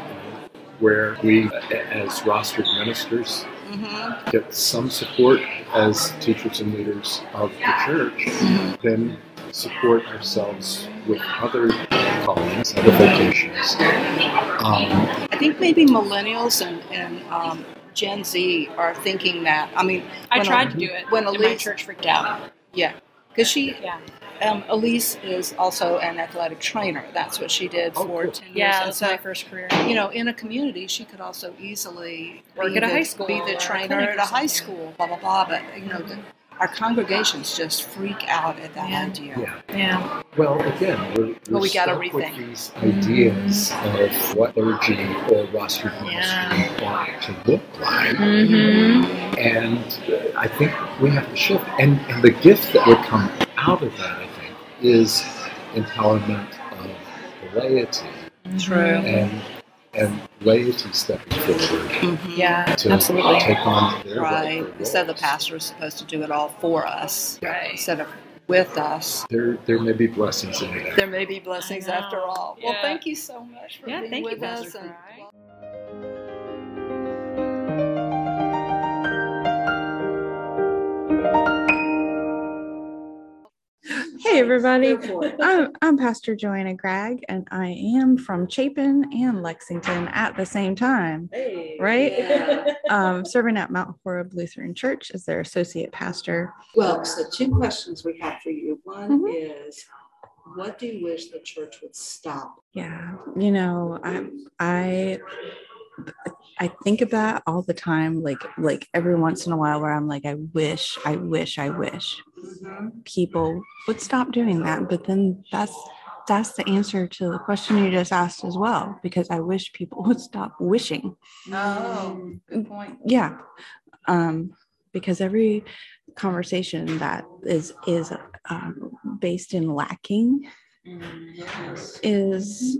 where we, as rostered ministers, hmm get some support as teachers and leaders of the church, then support ourselves with other callings, other vocations. Um, I think maybe millennials and, and um, Gen Z are thinking that. I mean, I tried a- to do it. when and my Elise- church freaked out. Yeah, because she, Yeah. Um, Elise is also an athletic trainer. That's what she did Oh, for cool. 10 years. Yeah, that's so, my first career. you know, in a community, she could also easily Work be at a high school be the trainer at a high school, blah, blah, blah. But, you know, the, our congregations just freak out at that idea. Yeah. Yeah. Well, again, we're, we're But we gotta stuck with rethink. these ideas of what clergy or rostered ministry Yeah. ought to look like. Mm-hmm. And I think we have to shift. And, and the gift that would come out of that, I think, is empowerment of the laity True. and and laity stepping forward Mhm. Yeah. to Absolutely. take on their Right. rightful Instead of the pastor is supposed to do it all for us, Right. instead of with us. There, there may be blessings in that. There may be blessings after all. Well, thank you so much for Yeah, being thank you, with Pastor us. and- Fry. Hey everybody, I'm, I'm Pastor Joanna Gregg, and I am from Chapin and Lexington at the same time. Right? [laughs] Um, serving at Mount Horeb Lutheran Church as their associate pastor. Well, so two questions we have for you. One Mhm. is, what do you wish the church would stop? Yeah, you know, I I I think about all the time, like like every once in a while, where I'm like, I wish, I wish, I wish people would stop doing that. But then that's that's the answer to the question you just asked as well, because I wish people [laughs] would stop wishing. Oh, good point. Yeah, um, because every conversation that is is um, based in lacking is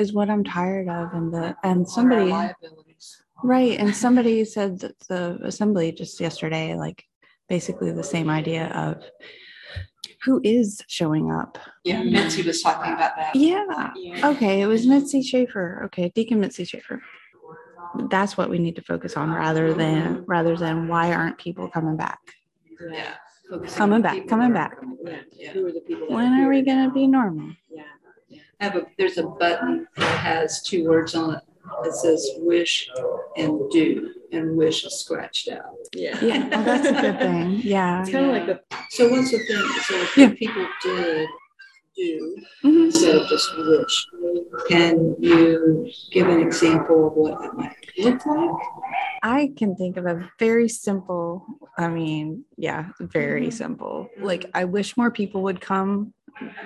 is what I'm tired of, and the and somebody right, and somebody said that the assembly just yesterday, like basically the same idea of who is showing up. Yeah, Mitzi was talking about that. Yeah. Okay, it was Mitzi Schaefer. Okay, Deacon Mitzi Schaefer. That's what we need to focus on rather than rather than why aren't people coming back? Yeah. focusing Coming back, coming back. Yeah, yeah. Who are the people? When are we gonna be normal? Yeah. Yeah. Have a, there's a button that has two words on it. It says wish and do, and wish is scratched out. Yeah, well, that's a good thing. [laughs] Yeah. It's kind of like a. So what's the thing? So if Yeah. people did do Mhm. instead of just wish, can you give an example of what that might look like? I can think of a very simple, I mean, yeah, very Mm-hmm. simple. Like, I wish more people would come.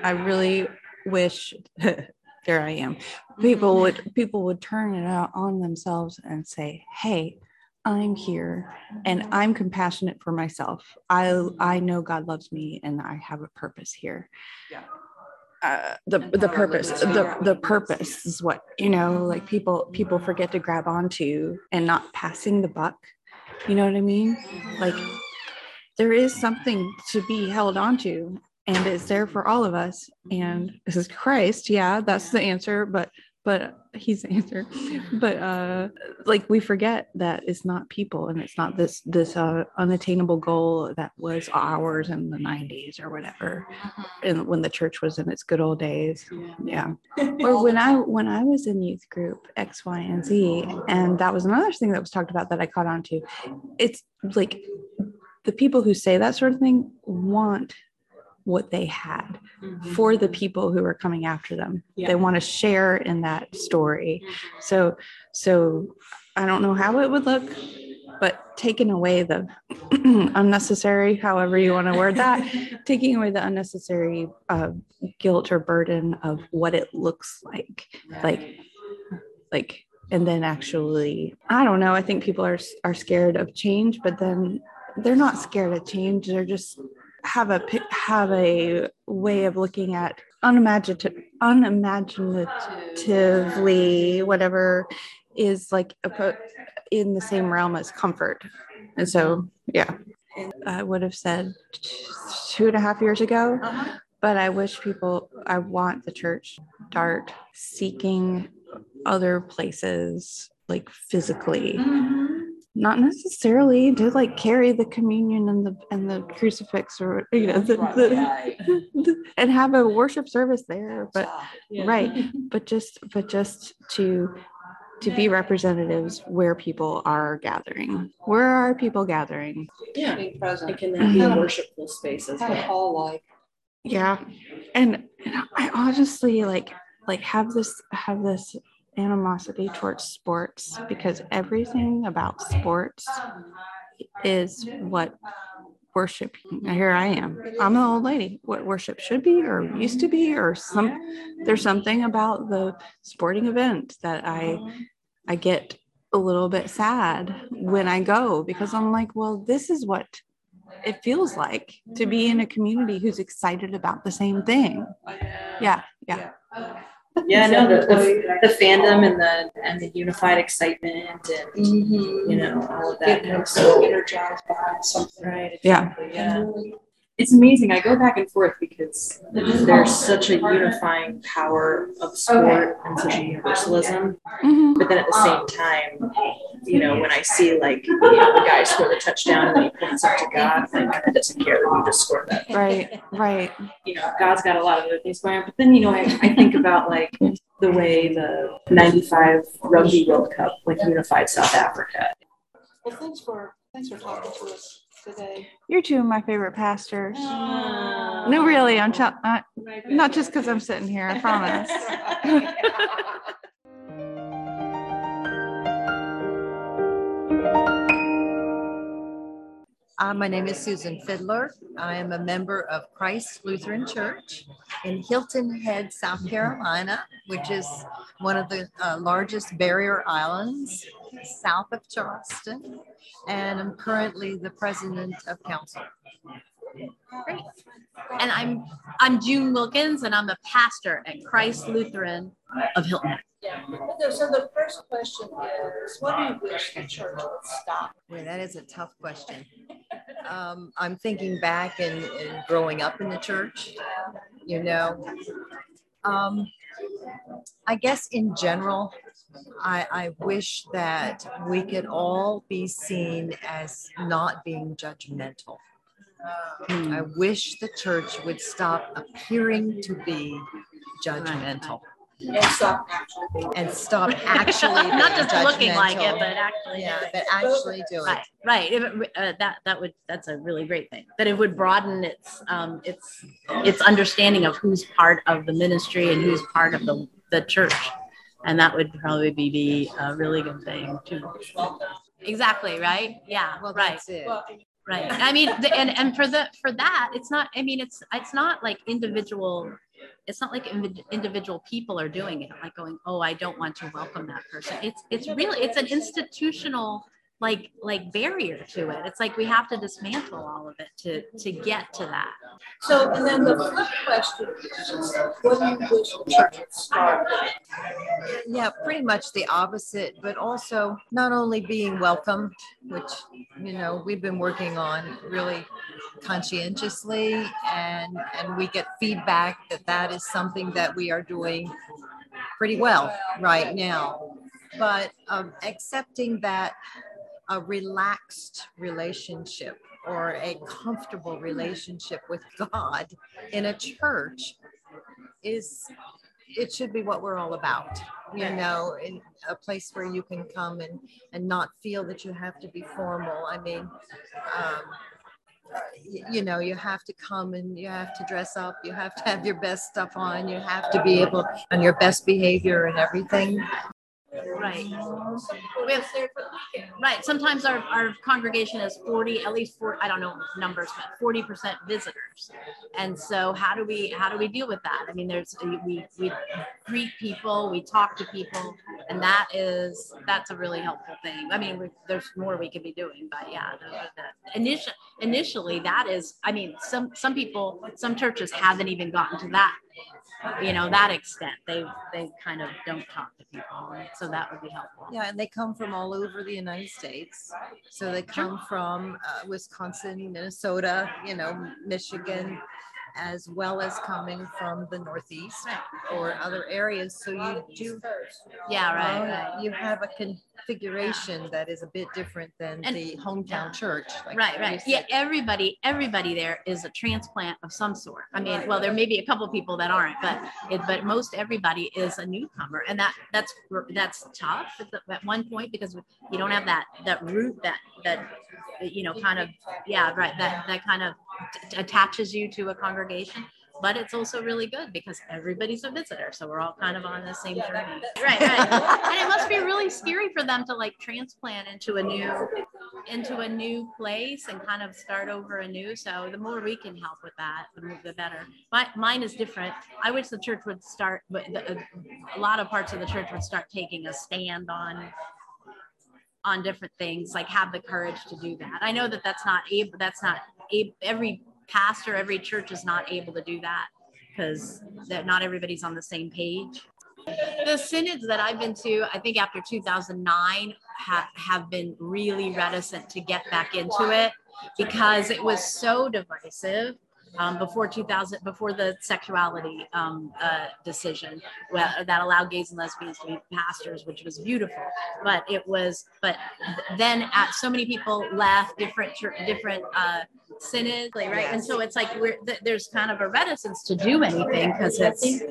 I really wish, [laughs] there I am. Mm-hmm. People would people would turn it out on themselves and say, "Hey, I'm here and I'm compassionate for myself. I I know God loves me and I have a purpose here." Yeah. Uh, the the purpose the the purpose is what you know like people people forget to grab onto and not passing the buck you know what i mean like there is something to be held onto and it's there for all of us. And this is christ. Yeah that's the answer but but he's the answer. [laughs] But uh like we forget that it's not people and it's not this this uh unattainable goal that was ours in the 90s or whatever and when the church was in its good old days. Yeah. [laughs] Or when i when i was in youth group x y and z and that was another thing that was talked about that i caught on to. It's like the people who say that sort of thing want what they had for the people who are coming after them. Yeah. they want to share in that story. So so i don't know how it would look but taking away the [clears throat] unnecessary however you want to word that [laughs] taking away the unnecessary uh, guilt or burden of what it looks like. Like like and then actually i don't know i think people are are scared of change but then they're not scared of change they're just have a have a way of looking at unimaginative unimaginatively whatever is like a, in the same realm as comfort. And so yeah. I would have said two and a half years ago but i wish people i want the church start seeking other places like physically mm-hmm. Not necessarily to like carry the communion and the and the crucifix or you know the, the- the- [laughs] and have a worship service there but right [laughs] but just but just to to be representatives where people are gathering where are people gathering Yeah. Being present. And can that be a worshipful space as well? All like. yeah and, and i honestly like like have this have this animosity towards sports because everything about sports is what worship. Here I am. I'm an old lady. What worship should be or used to be, or some there's something about the sporting event that I I get a little bit sad when I go because I'm like, well, this is what it feels like to be in a community who's excited about the same thing. Yeah, yeah. Yeah, no, the, the, the fandom and the and the unified excitement and Mm-hmm. you know all of that. Getting So so energized behind something. right, Yeah. yeah. It's amazing. I go back and forth because there's such a unifying power of sport and such a universalism. Mhm. But then at the same time, you know, when I see like you know, the guy score the touchdown and then he points up to God, like God doesn't care that you just scored that. Right, right. You know, God's got a lot of other things going on. But then, you know, I, I think about like the way the 95 Rugby World Cup like unified South Africa. Well, thanks for thanks for talking to us today. You're two of my favorite pastors. No, really, I'm ch- uh, not just because I'm sitting here. I promise. [laughs] Uh, my name is Susan Fiddler. I am a member of Christ Lutheran Church in Hilton Head, South Carolina, which is one of the uh, largest barrier islands south of Charleston. And I'm currently the president of council. Great. And I'm I'm June Wilkins, and I'm a pastor at Christ Lutheran of Hilton. Okay, so the first question is, what do you wish the church would stop? Boy, that is a tough question. Um, I'm thinking back and, and growing up in the church, you know. Um, I guess in general, I, I wish that we could all be seen as not being judgmental. I wish the church would stop appearing to be judgmental And stop actually. and stop actually [laughs] Not just looking like it, but actually. yeah, but actually do it. Right, right. Uh, that that would that's a really great thing. That it would broaden its um its its understanding of who's part of the ministry and who's part of the the church, and that would probably be, be a uh, really good thing too. Exactly. Right. Yeah. Well, right. that's it. Right. I mean, the, and and for the for that, it's not. I mean, it's it's not like individual. It's not like invi- individual people are doing it, like going, "Oh, I don't want to welcome that person." It's it's really it's an institutional like like barrier to it. It's like we have to dismantle all of it to to get to that. So, and then the flip question what do you wish the church? Yeah, pretty much the opposite, but also not only being welcomed, which, you know, we've been working on really conscientiously and and we get feedback that that is something that we are doing pretty well right now. But um, accepting that a relaxed relationship or a comfortable relationship with God in a church is it should be what we're all about you know in a place where you can come and and not feel that you have to be formal. I mean um you know you have to come and you have to dress up you have to have your best stuff on you have to be able on your best behavior and everything Right. We have, right. Sometimes our, our congregation is 40, at least four, I don't know numbers, but 40% visitors. And so how do we, how do we deal with that? I mean, there's, we, we greet people, we talk to people, and that is, that's a really helpful thing. I mean, we, there's more we could be doing, but yeah, the, the initial, initially that is, I mean, some, some people, some churches haven't even gotten to that you know that extent they they kind of don't talk to people so that would be helpful. Yeah and they come from all over the united states. So they come from uh, wisconsin minnesota you know michigan as well as coming from the northeast or other areas. So you do yeah right, uh, right. you have a configuration that is a bit different than And- the hometown church like right right. yeah everybody everybody there is a transplant of some sort. I mean well there may be a couple people that aren't but it, but most everybody is a newcomer and that that's that's tough at, the, at one point because you don't have that that root that that you know kind of yeah right that that kind of attaches you to a congregation but it's also really good because everybody's a visitor so we're all kind of on the same journey right right [laughs] and it must be really scary for them to like transplant into a new into a new place and kind of start over anew. So the more we can help with that, the, the better. My, mine is different. I wish the church would start, but the, a lot of parts of the church would start taking a stand on on different things, like have the courage to do that. I know that that's not able. That's not able. Every pastor, every church is not able to do that because not everybody's on the same page. The synods that I've been to, I think after 2009, ha- have been really reticent to get back into it because it was so divisive. Um, before 2000, before the sexuality um, uh, decision well, that allowed gays and lesbians to be pastors, which was beautiful. But it was, but then at, so many people left different different uh, synods, right? And so it's like we're th- there's kind of a reticence to do anything because it's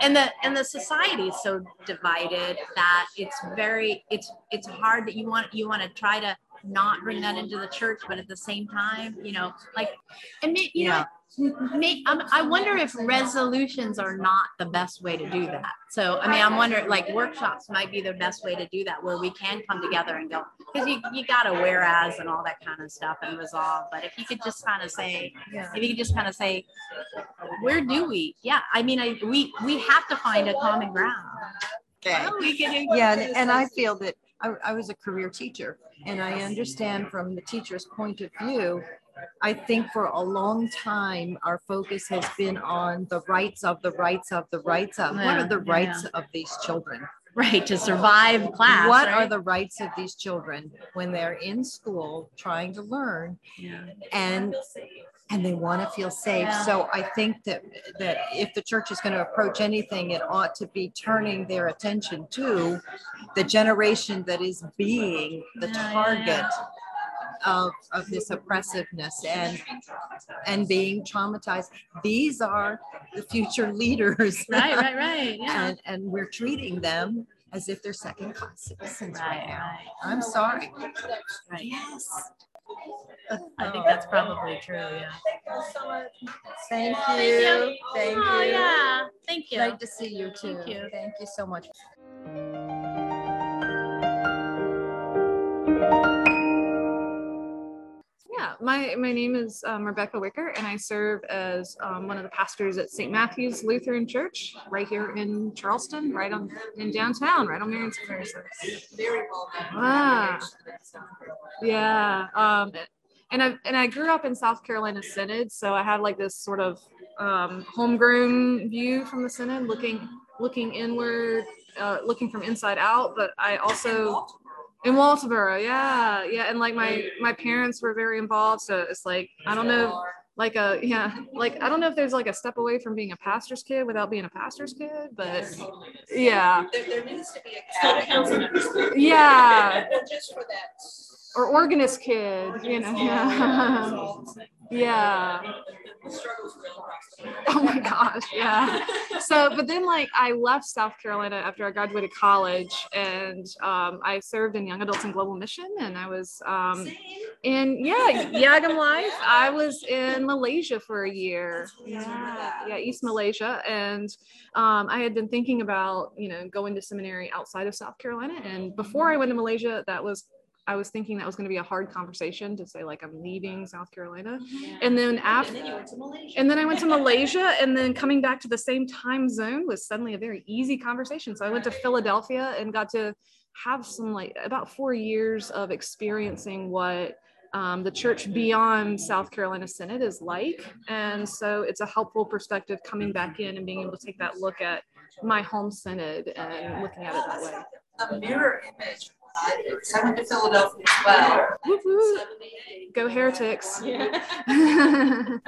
and the and the society is so divided that it's very it's it's hard that you want you want to try to not bring that into the church but at the same time you know like and you yeah. know make um, i wonder if resolutions are not the best way to do that so i mean i'm wondering like workshops might be the best way to do that where we can come together and go because you, you got to whereas and all that kind of stuff and resolve but if you could just kind of say yeah. if you could just kind of say where do we yeah i mean I, we we have to find a common ground okay yeah and, and i feel that I, I was a career teacher and i understand from the teacher's point of view I think for a long time, our focus has been on the rights of the rights of the rights of. Yeah, what are the rights yeah. of these children? Right, to survive class. What right? are the rights of these children when they're in school trying to learn? Yeah. And and they want to feel safe. Yeah. So I think that that if the church is going to approach anything, it ought to be turning their attention to the generation that is being the target of, of this oppressiveness and and being traumatized. These are the future [laughs] leaders. Right, right, right. Yeah. and, and we're treating them as if they're second class citizens right, right now. Right. I'm sorry. Right. Yes. I think oh. that's probably true. Yeah. Thank you. Thank you. Thank oh, you. Oh, yeah. Thank you. Great to see you too. Thank you. Thank you so much. My, my name is um, Rebecca Wicker, and I serve as um, one of the pastors at St. Matthew's Lutheran Church right here in Charleston, right on in downtown, right on Marion Square. Very well Ah, yeah. Um, and I and I grew up in South Carolina Synod, so I had like this sort of um, homegrown view from the Synod, looking looking inward, uh, looking from inside out. But I also in Walterboro, yeah, yeah, and like my my parents were very involved, so it's like I don't know, like a yeah, like I don't know if there's like a step away from being a pastor's kid without being a pastor's kid, but yeah, there, there needs to be a council yeah, just for that or organist kid, you know. Yeah. [laughs] yeah. Oh my gosh, yeah. So, but then like I left South Carolina after I graduated college, and um, I served in Young Adults and Global Mission, and I was um, in yeah YAGM Life. I was in Malaysia for a year. Yeah, yeah, East Malaysia, and um, I had been thinking about you know going to seminary outside of South Carolina, and before I went to Malaysia, that was I was thinking that was going to be a hard conversation to say like I'm leaving South Carolina, yeah. and then after, and then, and then I went to Malaysia, and then coming back to the same time zone was suddenly a very easy conversation. So I went to Philadelphia and got to have some like about four years of experiencing what um, the church beyond South Carolina Synod is like, and so it's a helpful perspective coming back in and being able to take that look at my home synod and looking at it that way. A mirror image I went to Philadelphia as well. Go heretics. Yeah. [laughs]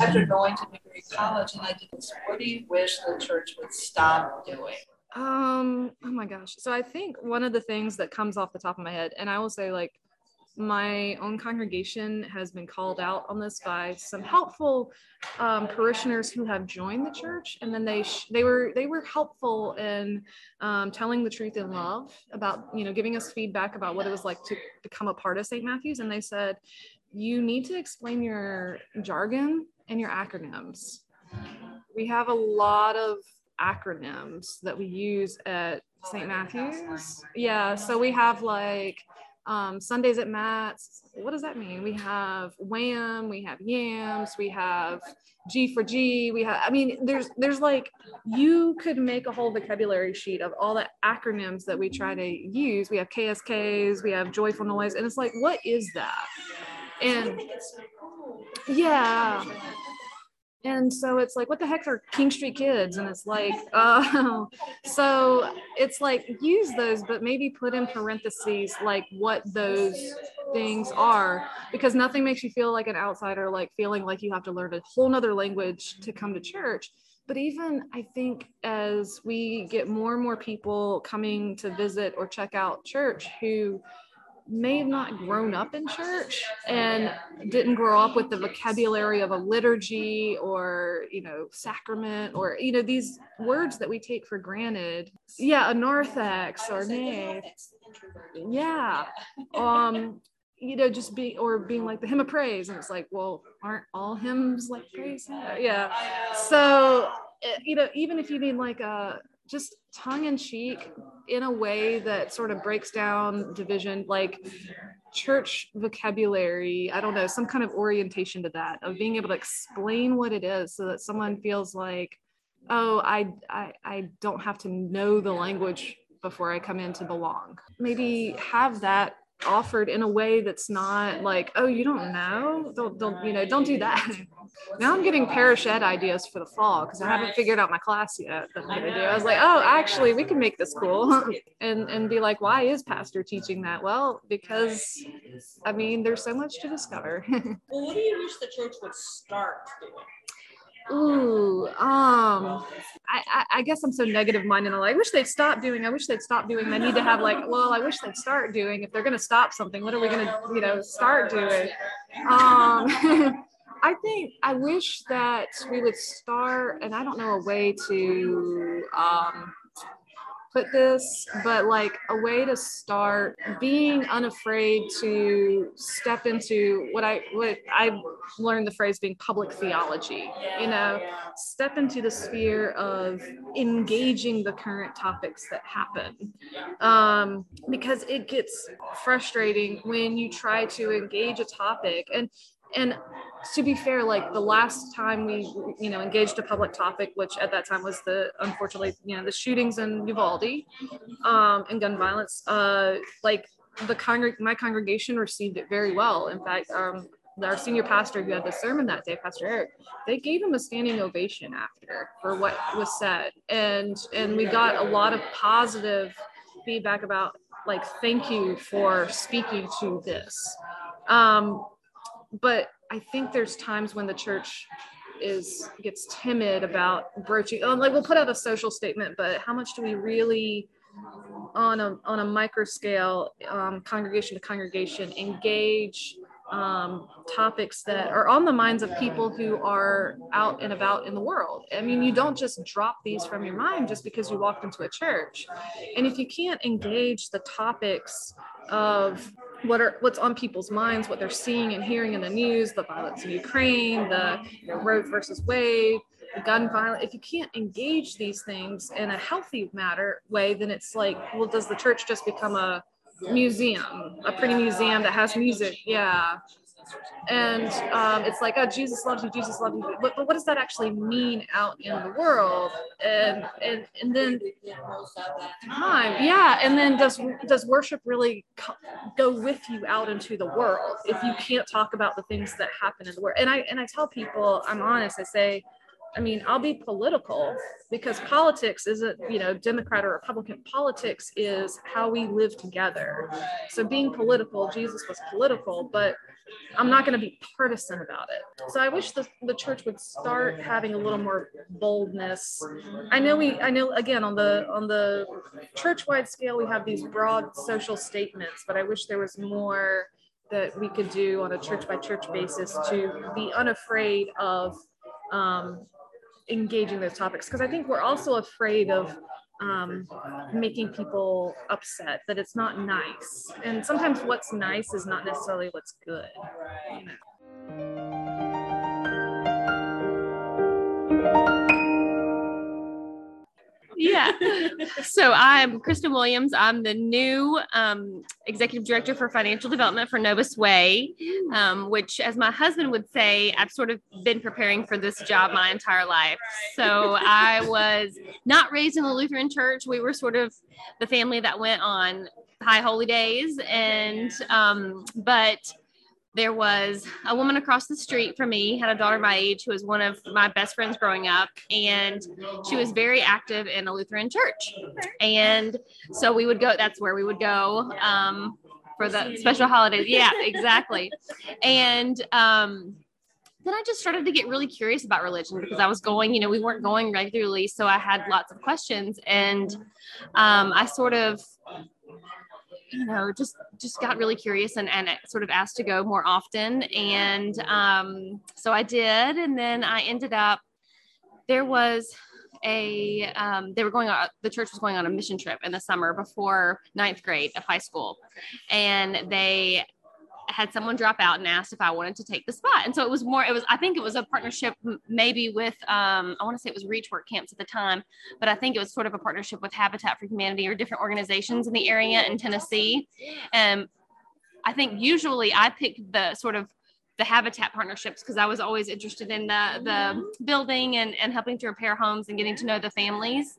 After going to Newberry College, and I did this, what do you wish the church would stop doing? Um, oh my gosh. So I think one of the things that comes off the top of my head, and I will say like my own congregation has been called out on this by some helpful um, parishioners who have joined the church, and then they sh- they were they were helpful in um, telling the truth in love about you know giving us feedback about what it was like to become a part of St. Matthew's, and they said you need to explain your jargon and your acronyms. We have a lot of acronyms that we use at St. Matthew's. Yeah, so we have like um, Sundays at Matt's. What does that mean? We have Wham, we have Yams, we have G for G. We have, I mean, there's there's like you could make a whole vocabulary sheet of all the acronyms that we try to use. We have KSKs, we have joyful noise, and it's like, what is that? And yeah, and so it's like what the heck are king street kids? And it's like uh, [laughs] so it's like use those but maybe put in parentheses like what those things are because nothing makes you feel like an outsider like feeling like you have to learn a whole nother language to come to church. But even i think as we get more and more people coming to visit or check out church who may have not grown up in church and didn't grow up with the vocabulary of a liturgy or you know sacrament or you know these words that we take for granted. Yeah a narthex or nave. yeah. Um [laughs] you know just be or being like the hymn of praise and it's like well aren't all hymns like praise? Yeah. So eh, you know even if you mean like a just tongue in cheek in a way that sort of breaks down division, like church vocabulary. I don't know, some kind of orientation to that, of being able to explain what it is so that someone feels like, oh, I, I, I don't have to know the language before I come in to belong. Maybe have that offered in a way that's not like, oh, you don't know? Don't, don't, you know, don't do that. [laughs] now I'm getting parish ideas for the fall because I haven't figured out my class yet that I'm gonna do. I was like, oh, actually, we can make this cool, [laughs] and and be like, why is pastor teaching that? Well, because I mean, there's so much to discover. [laughs] well, what do you wish the church would start doing? Ooh, um, I, I, guess I'm so negative minded. I wish they'd stop doing. I wish they'd stop doing. I need to have like, well, I wish they'd start doing. If they're going to stop something, what are we going to, you know, start doing? Um, [laughs] I think I wish that we would start, and I don't know a way to um, put this, but like a way to start being unafraid to step into what I what I learned the phrase being public theology. You know, step into the sphere of engaging the current topics that happen, um, because it gets frustrating when you try to engage a topic and and to be fair, like the last time we, you know, engaged a public topic, which at that time was the unfortunately, you know, the shootings in Uvalde um, and gun violence, uh, like the congreg- my congregation received it very well. In fact, um, our senior pastor who had the sermon that day, Pastor Eric, they gave him a standing ovation after for what was said, and and we got a lot of positive feedback about like thank you for speaking to this. Um, but I think there's times when the church is gets timid about broaching oh like we'll put out a social statement but how much do we really on a on a micro scale um, congregation to congregation engage um, topics that are on the minds of people who are out and about in the world. I mean, you don't just drop these from your mind just because you walked into a church. And if you can't engage the topics of what are what's on people's minds, what they're seeing and hearing in the news, the violence in Ukraine, the you know, Roe versus Wade, the gun violence. If you can't engage these things in a healthy matter way, then it's like, well, does the church just become a museum, a pretty museum that has music? Yeah, and um, it's like oh jesus loves you jesus loves you but, but what does that actually mean out in the world and and and then time yeah and then does does worship really go with you out into the world if you can't talk about the things that happen in the world and i and i tell people i'm honest i say I mean, I'll be political because politics isn't, you know, Democrat or Republican. Politics is how we live together. So being political, Jesus was political, but I'm not going to be partisan about it. So I wish the, the church would start having a little more boldness. I know we, I know again on the on the church-wide scale we have these broad social statements, but I wish there was more that we could do on a church by church basis to be unafraid of um, engaging those topics because I think we're also afraid of um, making people upset that it's not nice and sometimes what's nice is not necessarily what's good you know? Yeah. So I'm Kristen Williams. I'm the new um, executive director for financial development for NovusWay, um, which, as my husband would say, I've sort of been preparing for this job my entire life. So I was not raised in the Lutheran church. We were sort of the family that went on high holy days, and um, but there was a woman across the street from me had a daughter my age who was one of my best friends growing up and she was very active in a lutheran church and so we would go that's where we would go um, for the special holidays yeah exactly and um, then I just started to get really curious about religion because I was going, you know, we weren't going regularly. So I had lots of questions. And um, I sort of you know just just got really curious and, and sort of asked to go more often. And um, so i did. And then i ended up there was a um, they were going on the church was going on a mission trip in the summer before ninth grade of high school. And they had someone drop out and asked if I wanted to take the spot. And so it was more, it was, I think it was a partnership maybe with, um, I want to say it was Reach Work Camps at the time, but I think it was sort of a partnership with Habitat for Humanity or different organizations in the area in Tennessee. And I think usually I pick the sort of the habitat partnerships because I was always interested in the the building and, and helping to repair homes and getting to know the families.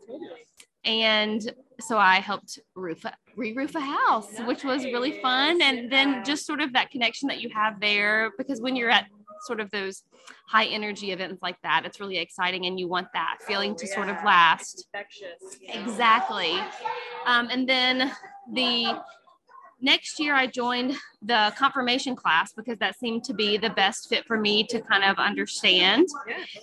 And so I helped roof re-roof a house, which was really fun. And then just sort of that connection that you have there, because when you're at sort of those high energy events like that, it's really exciting, and you want that feeling to sort of last. Exactly. Um, and then the next year I joined the confirmation class because that seemed to be the best fit for me to kind of understand.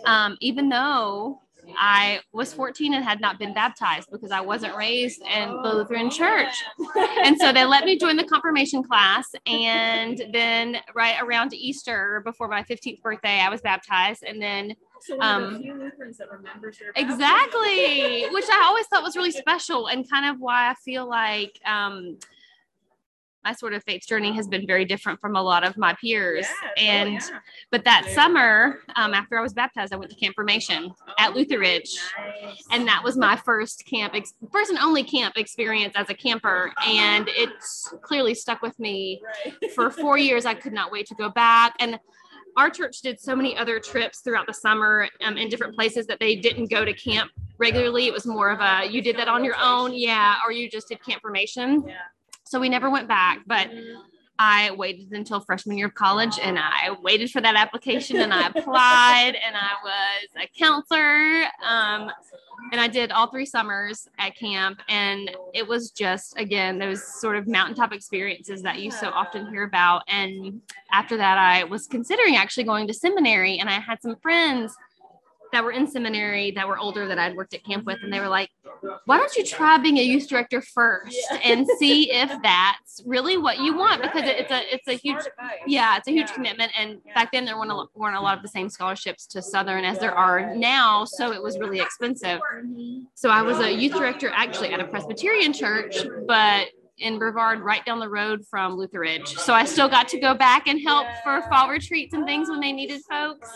Um, even though I was 14 and had not been baptized because I wasn't raised in the Lutheran church. [laughs] and so they let me join the confirmation class. And then, right around Easter, before my 15th birthday, I was baptized. And then so um, few Lutherans that remembers their exactly, which I always thought was really special, and kind of why I feel like um, my sort of faith journey has been very different from a lot of my peers. Oh, and oh, yeah. but that summer, um, after I was baptized, I went to camp formation at Lutheridge, nice. and that was my first camp, ex- first and only camp experience as a camper, and it clearly stuck with me right. for four years. I could not wait to go back and. Our church did so many other trips throughout the summer um, in different places that they didn't go to camp regularly. It was more of a you did that on your own, yeah, or you just did camp formation. Yeah. So we never went back, but I waited until freshman year of college and I waited for that application and I [laughs] applied and I was a counselor. Um, and I did all three summers at camp. And it was just, again, those sort of mountaintop experiences that you so often hear about. And after that, I was considering actually going to seminary and I had some friends that were in seminary that were older that I'd worked at camp with, and they were like, "Why don't you try being a youth director first and see if that's really what you want?" Because it's a it's a huge yeah it's a huge commitment, and back then there weren't a, weren't a lot of the same scholarships to Southern as there are now, so it was really expensive. Mm-hmm. So I was a youth director actually at a Presbyterian church, but in Brevard, right down the road from Lutheridge. So I still got to go back and help for fall retreats and things when they needed folks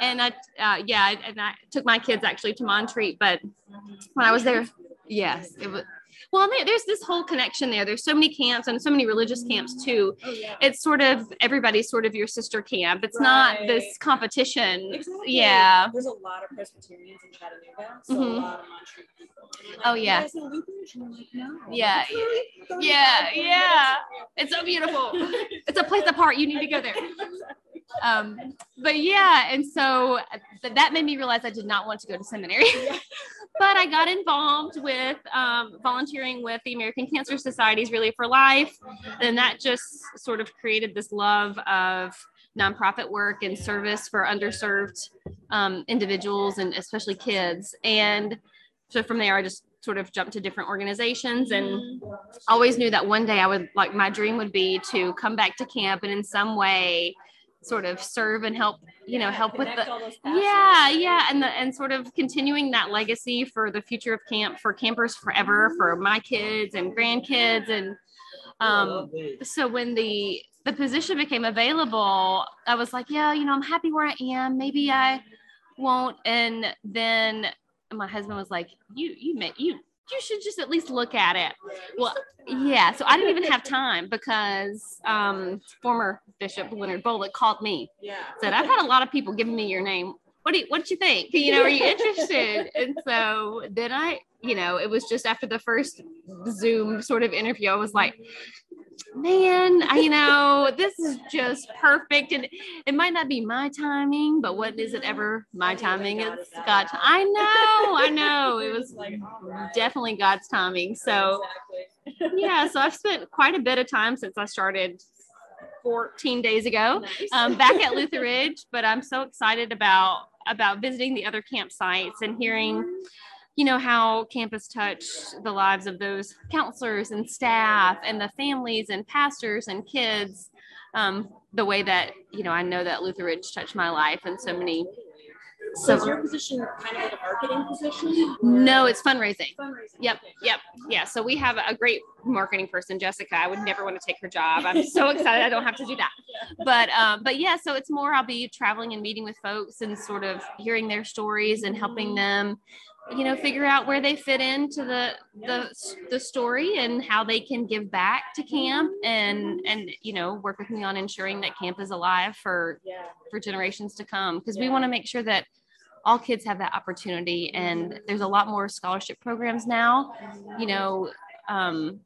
and I, uh, yeah, and I took my kids actually to Montreat, but when I was there, yes, it was. Well, there's this whole connection there. There's so many camps and so many religious camps too. Oh, yeah. It's sort of everybody's sort of your sister camp. It's right. not this competition. Exactly. Yeah. There's a lot of Presbyterians in Chattanooga, so mm-hmm. a lot of Montreat people. Oh yeah. Yeah. Yeah. Yeah. It's so beautiful. [laughs] It's a place apart. You need to go there um, but yeah, and so th- that made me realize I did not want to go to seminary. [laughs] but I got involved with um, volunteering with the American Cancer Society's Relay for Life, and that just sort of created this love of nonprofit work and service for underserved um, individuals and especially kids. And so from there, I just sort of jumped to different organizations and always knew that one day I would like my dream would be to come back to camp and in some way sort of serve and help you know help with the yeah yeah and the and sort of continuing that legacy for the future of camp for campers forever for my kids and grandkids and um so when the the position became available i was like yeah you know i'm happy where i am. Maybe i won't. And then my husband was like, "You you met you you should just at least look at it." Well, yeah. So I didn't even have time because um, former Bishop Leonard Bolick called me. Yeah. Said I've had a lot of people giving me your name. What do you what did you think? You know, are you interested? [laughs] and so then I, you know, it was just after the first Zoom sort of interview, I was like, man, I, you know, this is just perfect. And it might not be my timing, but what is it ever? My timing is God's. I know, I know. It was definitely God's timing. So, yeah, so I've spent quite a bit of time since I started 14 days ago um, back at Lutheridge, but I'm so excited about about visiting the other campsites and hearing you know how campus touched the lives of those counselors and staff and the families and pastors and kids um, the way that you know i know that Lutheridge touched my life and so many So is your position kind of like a marketing position? no it's fundraising. Yep yep yeah. So we have a great marketing person jessica. I would never want to take her job. I'm so excited i don't have to do that. [laughs] But um, but yeah so it's more i'll be traveling and meeting with folks and sort of hearing their stories and helping them you know figure out where they fit into the the the story and how they can give back to camp and and you know work with me on ensuring that camp is alive for for generations to come. Because we want to make sure that all kids have that opportunity and there's a lot more scholarship programs now. You know um,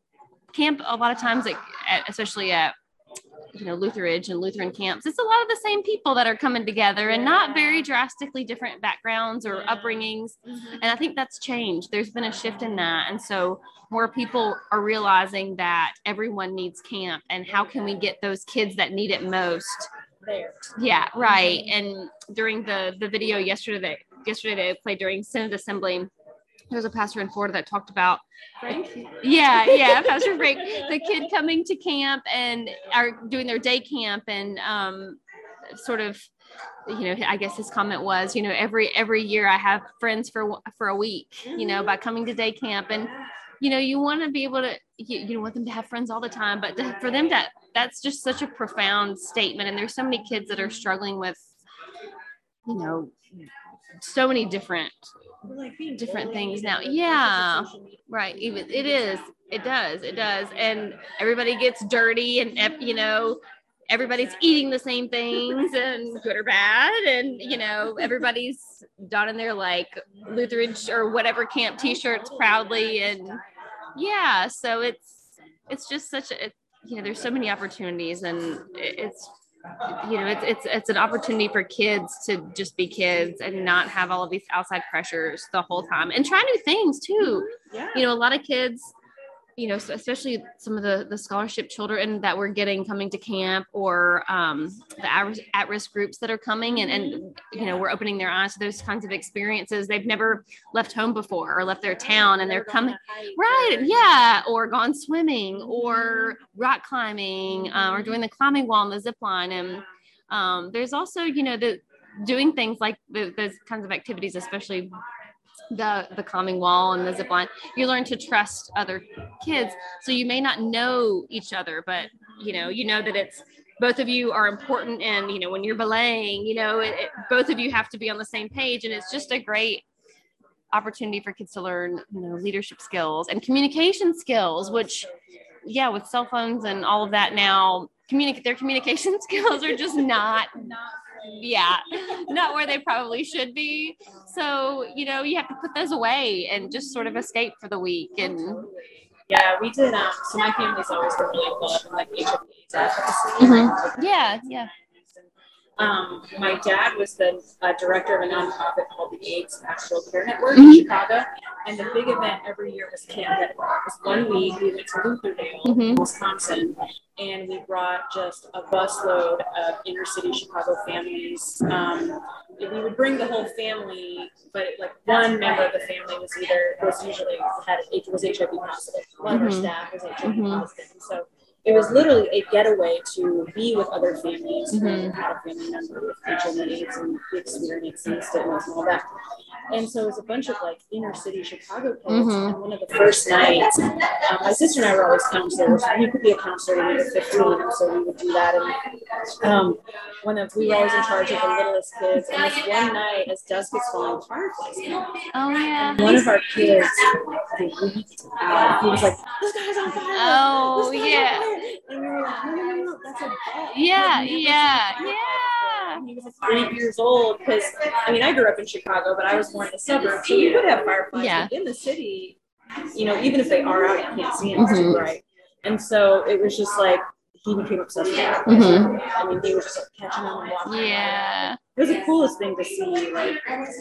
camp a lot of times especially at you know Lutheridge and Lutheran camps, it's a lot of the same people that are coming together and not very drastically different backgrounds or upbringings. Mm-hmm. And I think that's changed. There's been a shift in that. And so more people are realizing that everyone needs camp and how can we get those kids that need it most There. yeah, right. Mm-hmm. And during the the video yesterday, yesterday they played during Synod Assembly. There was a pastor in Florida that talked about, yeah, [laughs] yeah, Pastor Frank, the kid coming to camp and are doing their day camp and um, sort of, you know, I guess his comment was, you know, every every year I have friends for for a week, you know, by coming to day camp. And you know you want to be able to you, you want them to have friends all the time but to, for them that that's just such a profound statement. And there's so many kids that are struggling with you know so many different different things now. yeah. right. Even it is. It does. It does. And everybody gets dirty and you know everybody's eating the same things and good or bad and you know [laughs] everybody's donning their like lutheran or whatever camp t-shirts proudly and yeah so it's it's just such a you know there's so many opportunities and it's you know it's it's it's an opportunity for kids to just be kids and not have all of these outside pressures the whole time and try new things too mm-hmm. Yeah. you know a lot of kids you know especially some of the the scholarship children that we're getting coming to camp or um, the at- at-risk groups that are coming and and you know we're opening their eyes to those kinds of experiences. They've never left home before or left their town and they're coming right yeah or gone swimming or rock climbing uh, or doing the climbing wall and the zip line and um, there's also you know the doing things like the, those kinds of activities especially the the climbing wall and the zip line. You learn to trust other kids. So you may not know each other but you know you know that it's both of you are important and you know when you're belaying you know it, it- both of you have to be on the same page. And it's just a great opportunity for kids to learn you know leadership skills and communication skills which yeah with cell phones and all of that now communicate their communication [laughs] skills are just not yeah not where they probably should be so you know you have to put those away and just sort of escape for the week and Yeah, we did. Um, so my family's always been really involved in like HIV AIDS advocacy. Mhm. yeah yeah Um, my dad was the uh, director of a nonprofit called the AIDS Pastoral Care Network Mhm. in Chicago, and the big event every year was Camp It was one week. We went to Lutherdale, Mhm. Wisconsin, and we brought just a busload of inner city Chicago families. Um, we would bring the whole family, but like one member of the family was either was usually had it was HIV positive. One of our Mhm. staff was HIV Mhm. positive, and so it was literally a getaway to be with other families who Mhm. had a family member with HIV AIDS and and stigmas and all that. and so it was a bunch of like inner city Chicago kids. Mhm. And one of the first nights, um, my sister and I were always counselors. We could be a counselor when we were 15, so we would do that. And um, one of we were always in charge of the littlest kids. And this one night, as dusk was falling, fireplace came. Oh yeah. And one of our kids out. He was like, "This guy's on fire!" Oh This guy's on yeah. Fire." [laughs] And we were like, "No, no, no, no, that's a bug." Yeah, We've yeah, seen a bug before. He was like eight years old because I mean I grew up in Chicago, but I was born in the suburbs, so we would have fireflies. Yeah. In the city, you know, even if they are out, you can't see them too Mhm. bright. And so it was just like he became obsessed with it. Mhm. I mean, he was just like catching them and watching. them. It was the coolest thing to see, like,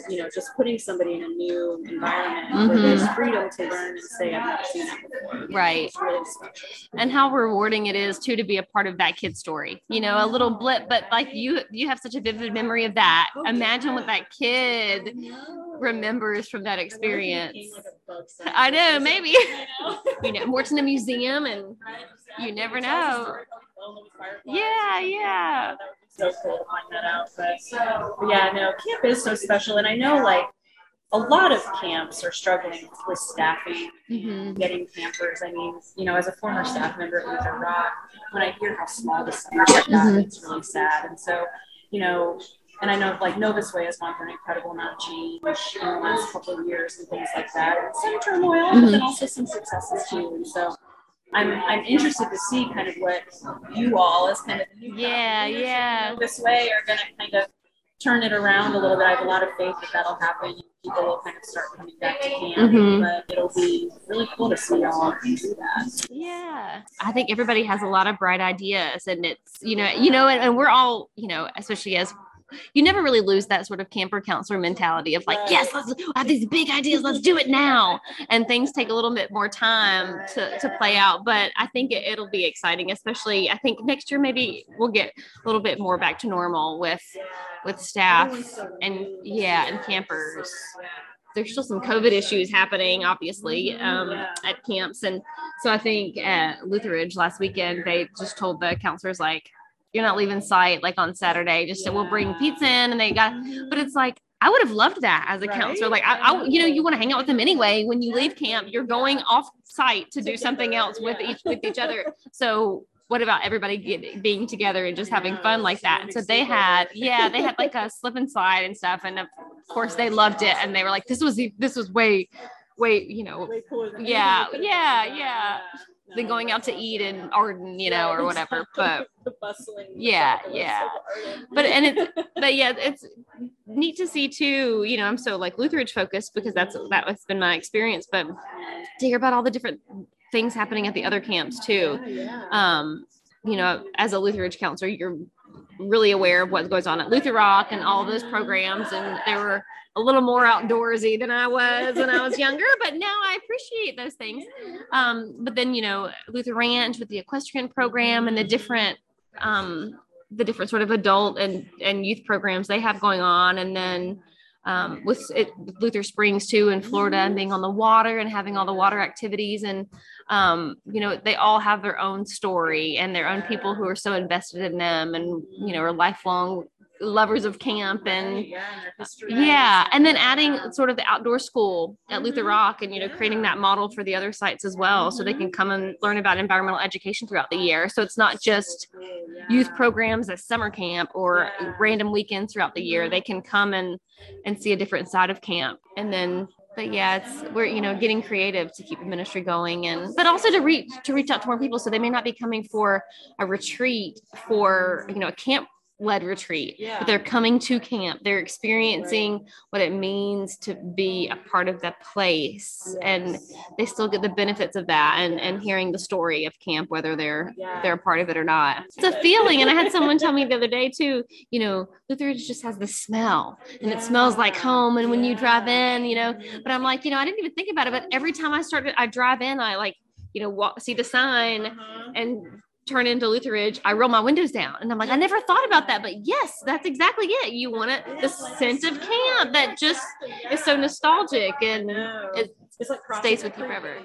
you know, just putting somebody in a new environment where there's Mhm. freedom to learn and say, I've never seen that before. Right. Really and how rewarding it is too to be a part of that kid's story you know a little blip but like you you have such a vivid memory of that. Imagine what that kid remembers from that experience. i know maybe. [laughs] You know more to the museum and you never know. yeah yeah so cool to find that out. But, but yeah, no, camp is so special. And I know like a lot of camps are struggling with staffing, Mhm. getting campers. I mean, you know, as a former staff member at Lutherock, when I hear how small the centers have gotten, Mhm. it's really sad. And so, you know, and I know like NovusWay has gone through an incredible amount of change in the last couple of years and things like that. And some turmoil, but then also some successes too. And so I'm I'm interested to see kind of what you all as kind of new Yeah, yeah. this way are going to kind of turn it around a little bit. I have a lot of faith that that'll happen. People will kind of start coming back to camp, Mhm. but it'll be really cool to see y'all do that. yeah i think everybody has a lot of bright ideas and it's you know you know and, and we're all you know especially as you never really lose that sort of camper counselor mentality of like yes let's I have these big ideas let's do it now and things take a little bit more time to, to play out but i think it, it'll be exciting especially i think next year maybe we'll get a little bit more back to normal with with staff and yeah and campers there's still some COVID issues happening, obviously, um, at camps. And so I think at Lutheridge last weekend, they just told the counselors, like, you're not leaving site like on Saturday, just so we'll bring pizza in. And they got, but it's like, I would have loved that as a counselor. Like, I, I, you know, you want to hang out with them anyway. When you leave camp, you're going off site to do something else with each with each other. So what about everybody get, being together and just having fun like that? And so they had, yeah, they had like a slip and slide and stuff, and of course they loved it, and they were like, this was the- this was way, way, you know, yeah, yeah, yeah. Than going out to eat in Arden, you know, or whatever. But [laughs] the bustling. yeah, yeah. But and it's [laughs] but yeah, it's neat to see too. You know, I'm so like Lutheridge focused because that's that has been my experience. But to hear about all the different things happening at the other camps too. Um, you know, as a Lutheridge counselor, you're really aware of what goes on at Lutherock and all those programs, and they were a little more outdoorsy than I was when I was [laughs] younger, but now I appreciate those things. Um, but then, you know, Lutheranch with the equestrian program and the different um, the different sort of adult and and youth programs they have going on, and then um, with it, Luther Springs too in Florida and being on the water and having all the water activities. And um, you know they all have their own story and their own people who are so invested in them and you know are lifelong lovers of camp and yeah and then adding sort of the outdoor school at Lutherock and you know creating that model for the other sites as well so they can come and learn about environmental education throughout the year. So it's not just youth programs at summer camp or random weekends throughout the year. They can come and and see a different side of camp. And then but yeah it's we're you know getting creative to keep the ministry going and but also to reach to reach out to more people. So they may not be coming for a retreat for you know a camp led retreat Yeah. but they're coming to camp. They're experiencing what it means to be a part of that place and they still get the benefits of that and and hearing the story of camp whether they're they're a part of it or not. It's a feeling and i had someone tell me the other day too you know lutheridge just has the smell and it smells like home and when you drive in you know but i'm like you know i didn't even think about it but every time i started i drive in i like you know walk see the sign uh-huh. and turn into Lutheridge, I roll my windows down. And I'm like, I never thought about that. But yes, that's exactly it. You want it, the sense of camp that just is so nostalgic and it stays with you forever.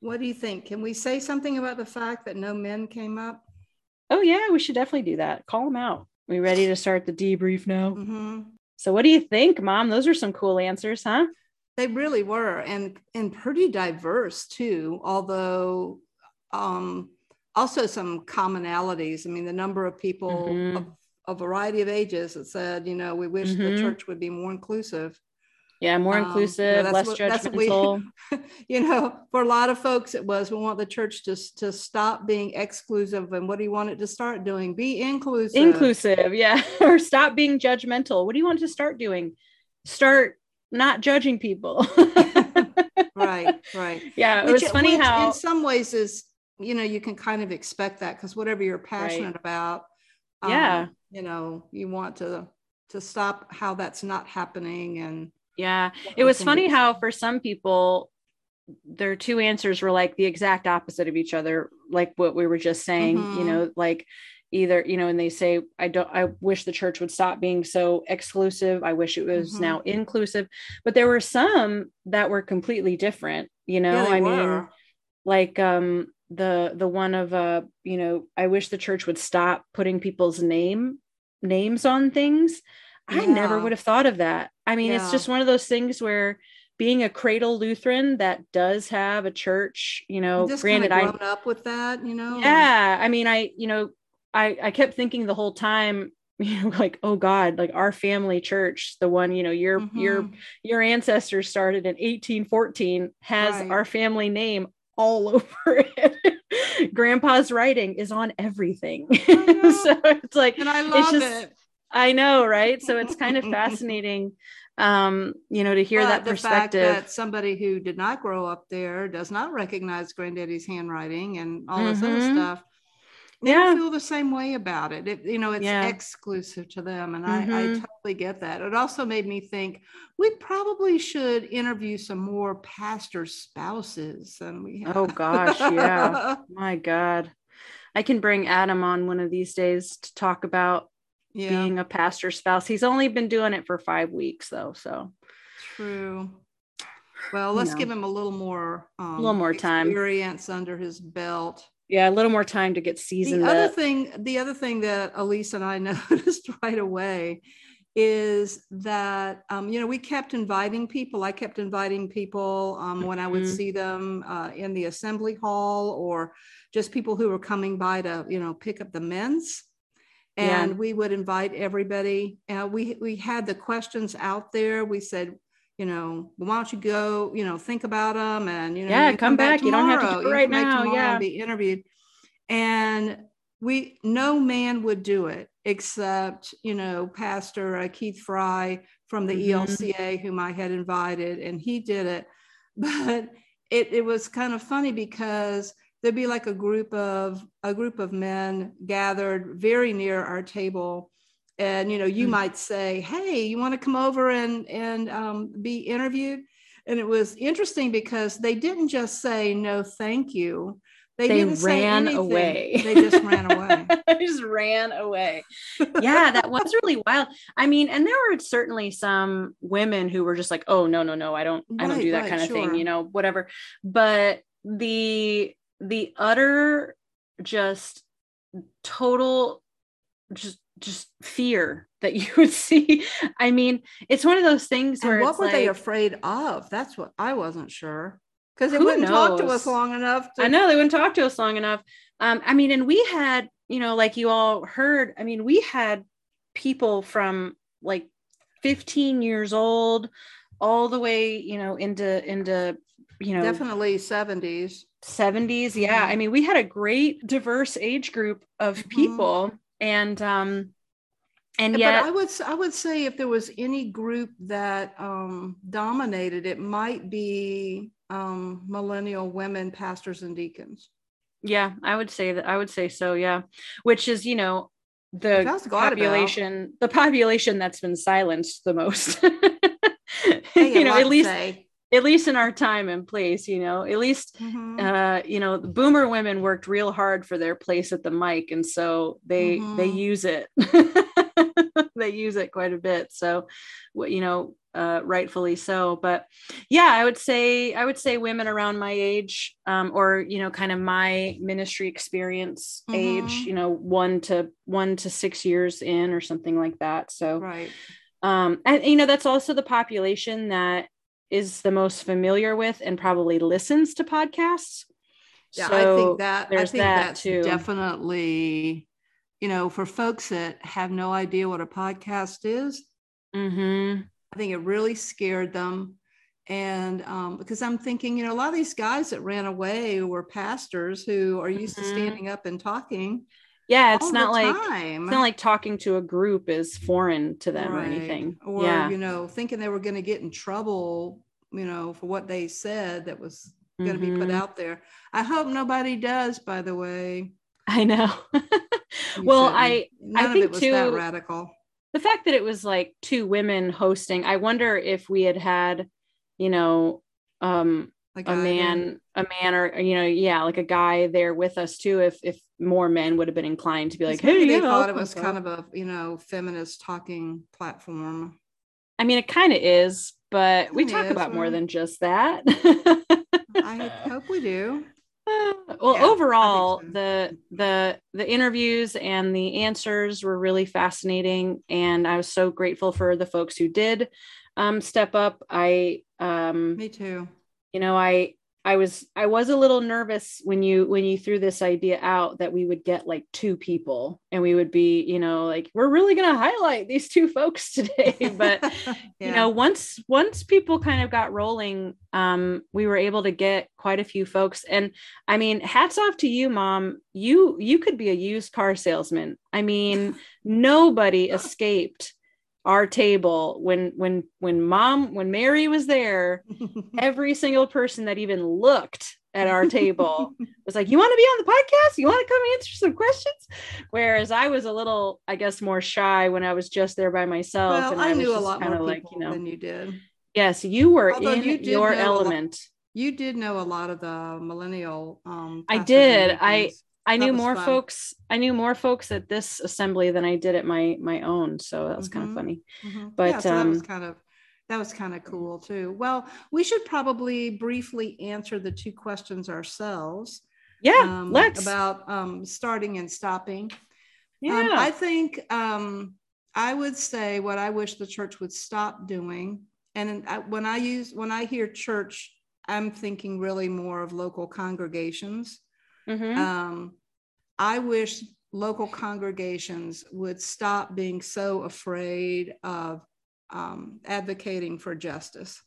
What do you think? Can we say something about the fact that no men came up? Oh yeah, we should definitely do that. Call them out. We ready to start the debrief now? Mm-hmm. So what do you think, Mom? Those are some cool answers, huh? They really were, and and pretty diverse too. Although, um, also some commonalities. I mean, the number of people Mhm. of a variety of ages that said, you know, we wish the Mhm. church would be more inclusive. Yeah, more Um, you know, inclusive, less what- what we- judgmental. [laughs] you know, for a lot of folks, it was we want the church to to stop being exclusive, and what do you want it to start doing? Be inclusive. inclusive yeah [laughs] or stop being judgmental what do you want to start doing start not judging people [laughs] right, right. yeah it Which- was funny how in some ways is you know you can kind of expect that because whatever you're passionate about, um, Yeah. you know, you want to to stop how that's not happening and yeah it was funny how for some people their two answers were like the exact opposite of each other like what we were just saying you Mhm. know like either you know and they say i don't i wish the church would stop being so exclusive. I wish it was Mhm. now inclusive. But there were some that were completely different you know? Yeah, i mean like um the the one of uh you know i wish the church would stop putting people's name names on things. I never would have thought of that. I mean it's just one of those things where being a cradle lutheran that does have a church you know just kind granted of i grown up with that, you know. yeah i mean i you know i i kept thinking the whole time [laughs] you know like oh god like our family church the one you know your your Mhm. your ancestors started in 1814 has Right. our family name all [laughs] over it grandpa's writing is on everything [laughs] so it's like And I it's love just it. i know right so it's kind of fascinating um you know to hear But that the fact perspective that somebody who did not grow up there does not recognize granddaddy's handwriting and all this other Mhm. stuff they Yeah. feel the same way about it. it you know it's Yeah. exclusive to them and I, I Mhm. totally get that it also made me think we probably should interview some more pastor spouses than we have Oh gosh, yeah. [laughs] My God. I can bring Adam on one of these days to talk about Yeah. being a pastor spouse. He's only been doing it for five weeks though. So True. Well, let's give him a little more um, little more time. experience under his belt. Yeah, a little more time to get seasoned. the other up. thing the other thing that elise and i [laughs] noticed right away is that um, you know we kept inviting people i kept inviting people um, when i would Mhm. see them uh, in the assembly hall or just people who were coming by to you know pick up the men's Yeah. and we would invite everybody uh, we we had the questions out there we said you know why don't you go you know think about them and you know Yeah, you come back. You don't have to do it right now. tomorrow Yeah. and be interviewed and we no man would do it except you know pastor uh, keith fry from the Mhm. elca whom i had invited and he did it [laughs] but it, it was kind of funny because there'd be like a group of a group of men gathered very near our table and you know you Mm. might say hey you want to come over and and um, be interviewed and it was interesting because they didn't just say no thank you they, They ran away. they just ran [laughs] away They just ran away. Yeah, that was really wild. I mean, and there were certainly some women who were just like, "Oh no, no, no, I don't, I don't do that right, kind of thing," you know, whatever. But the the utter just total just just fear that [laughs] you would see. I mean, it's one of those things where and what were they afraid of that's what i wasn't sure because they wouldn't talk to us long enough to I know they wouldn't talk to us long enough. Um, I mean, and we had, you know, like you all heard, I mean, we had people from like 15 years old all the way, you know, into into, you know, definitely 70s 70s. Yeah. I mean, we had a great diverse age group of Mm-hmm. And um and but I would I would say if there was any group that um, dominated, it might be um, millennial women pastors and deacons. Yeah, I would say that. I would say so. Yeah, which is you know the That's about. population, the population that's been silenced the most. [laughs] You know, at least say. At least in our time and place. You know, at least Mhm. uh, you know the boomer women worked real hard for their place at the mic, and so they they Mhm. use it. [laughs] they use it quite a bit. So, what you know, uh, rightfully so. But yeah, I would say I would say women around my age, um, or you know, kind of my ministry experience mm-hmm. age, you know, one to one to six years in, or something like that. So right, um, and you know, that's also the population that is the most familiar with and probably listens to podcasts. Yeah, so I think that I think that that's too. definitely, you know, for folks that have no idea what a podcast is, mm-hmm. I think it really scared them. And um, because I'm thinking, you know, a lot of these guys that ran away were pastors who are used mm-hmm. to standing up and talking. Yeah, it's not like time. it's not like talking to a group is foreign to them right. or anything. Or yeah. you know, thinking they were going to get in trouble, you know, for what they said that was going to mm-hmm. be put out there. I hope nobody does. By the way, I know. [laughs] well, I None I think too radical the fact that it was like two women hosting i wonder if we had had you know um a, a man a man or you know yeah like a guy there with us too if if more men would have been inclined to be like hey they yeah, thought it was kind of a you know feminist talking platform. I mean it kind of is but we talk is, about more than just that. I hope we do. [laughs] Well yeah, overall so. the the the interviews and the answers were really fascinating and i was so grateful for the folks who did um, step up. I um me too you know i I was I was a little nervous when you when you threw this idea out that we would get like two people and we would be you know like we're really going to highlight these two folks [laughs] today. But [laughs] yeah. you know once once people kind of got rolling um we were able to get quite a few folks. And I mean hats off to you mom. You you could be a used car salesman. I mean [laughs] nobody escaped our table when when when mom when mary was there [laughs] every single person that even looked at our table [laughs] was like you want to be on the podcast? You want to come answer some questions? Whereas i was a little i guess more shy when i was just there by myself well, and i, I knew a lot more like you know than you did. Yes you were Although in you your element. you did know a lot of the millennial um i did. I I knew more fun. folks. I knew more folks at this assembly than I did at my my own. So that was mm-hmm. kind of funny. Mm-hmm. But yeah, so um, that was kind of that was kind of cool too. Well, we should probably briefly answer the two questions ourselves. Yeah, um, let's about um, starting and stopping. Um, yeah, I think um, I would say what I wish the church would stop doing. And I, when I use when I hear church, I'm thinking really more of local congregations. Mm-hmm. Um, I wish local congregations would stop being so afraid of um, advocating for justice.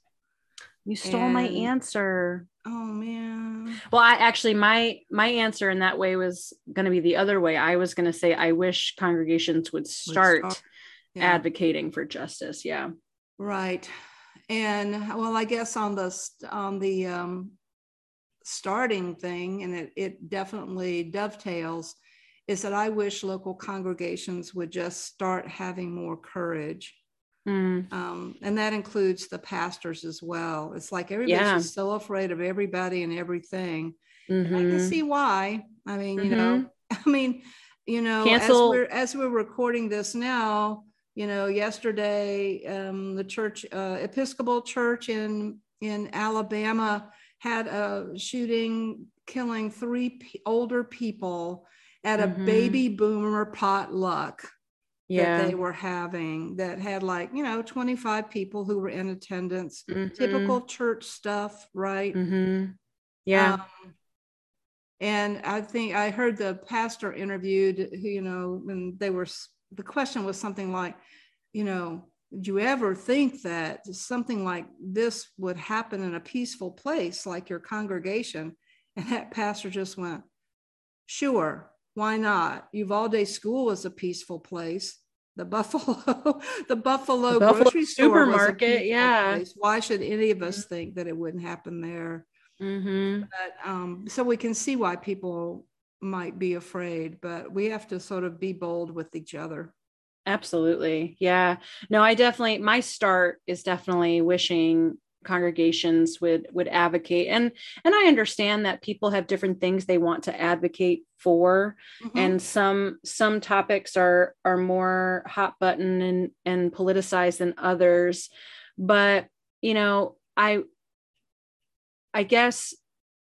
You stole and, my answer. Oh man. Well, I actually my my answer in that way was going to be the other way. I was going to say I wish congregations would start, would start yeah. advocating for justice. Yeah. Right. And well, I guess on the on the um, starting thing, and it, it definitely dovetails, is that I wish local congregations would just start having more courage. Mm. Um, and that includes the pastors as well. It's like everybody's yeah. just so afraid of everybody and everything. Mm-hmm. I can mm-hmm. see why. I mean, mm-hmm. you know, [laughs] I mean, you know, Cancel. as we're as we're recording this now, you know, yesterday um, the church, uh, Episcopal Church in in Alabama had a shooting killing three p- older people at a mm-hmm. baby boomer potluck yeah. that they were having that had like you know 25 people who were in attendance mm-hmm. typical church stuff right mm-hmm. yeah um, and i think i heard the pastor interviewed who you know and they were the question was something like you know you ever think that something like this would happen in a peaceful place like your congregation? [laughs] And that pastor just went, Sure, why not? Uvalde School is a peaceful place. The Buffalo, [laughs] the Buffalo, the Buffalo grocery supermarket, yeah. Place. Why should any of us think that it wouldn't happen there? Mm-hmm. But um, so we can see why people might be afraid, but we have to sort of be bold with each other. Absolutely. Yeah. No, I definitely my start is definitely wishing congregations would would advocate and and I understand that people have different things they want to advocate for mm-hmm. and some some topics are are more hot button and and politicized than others but you know i i guess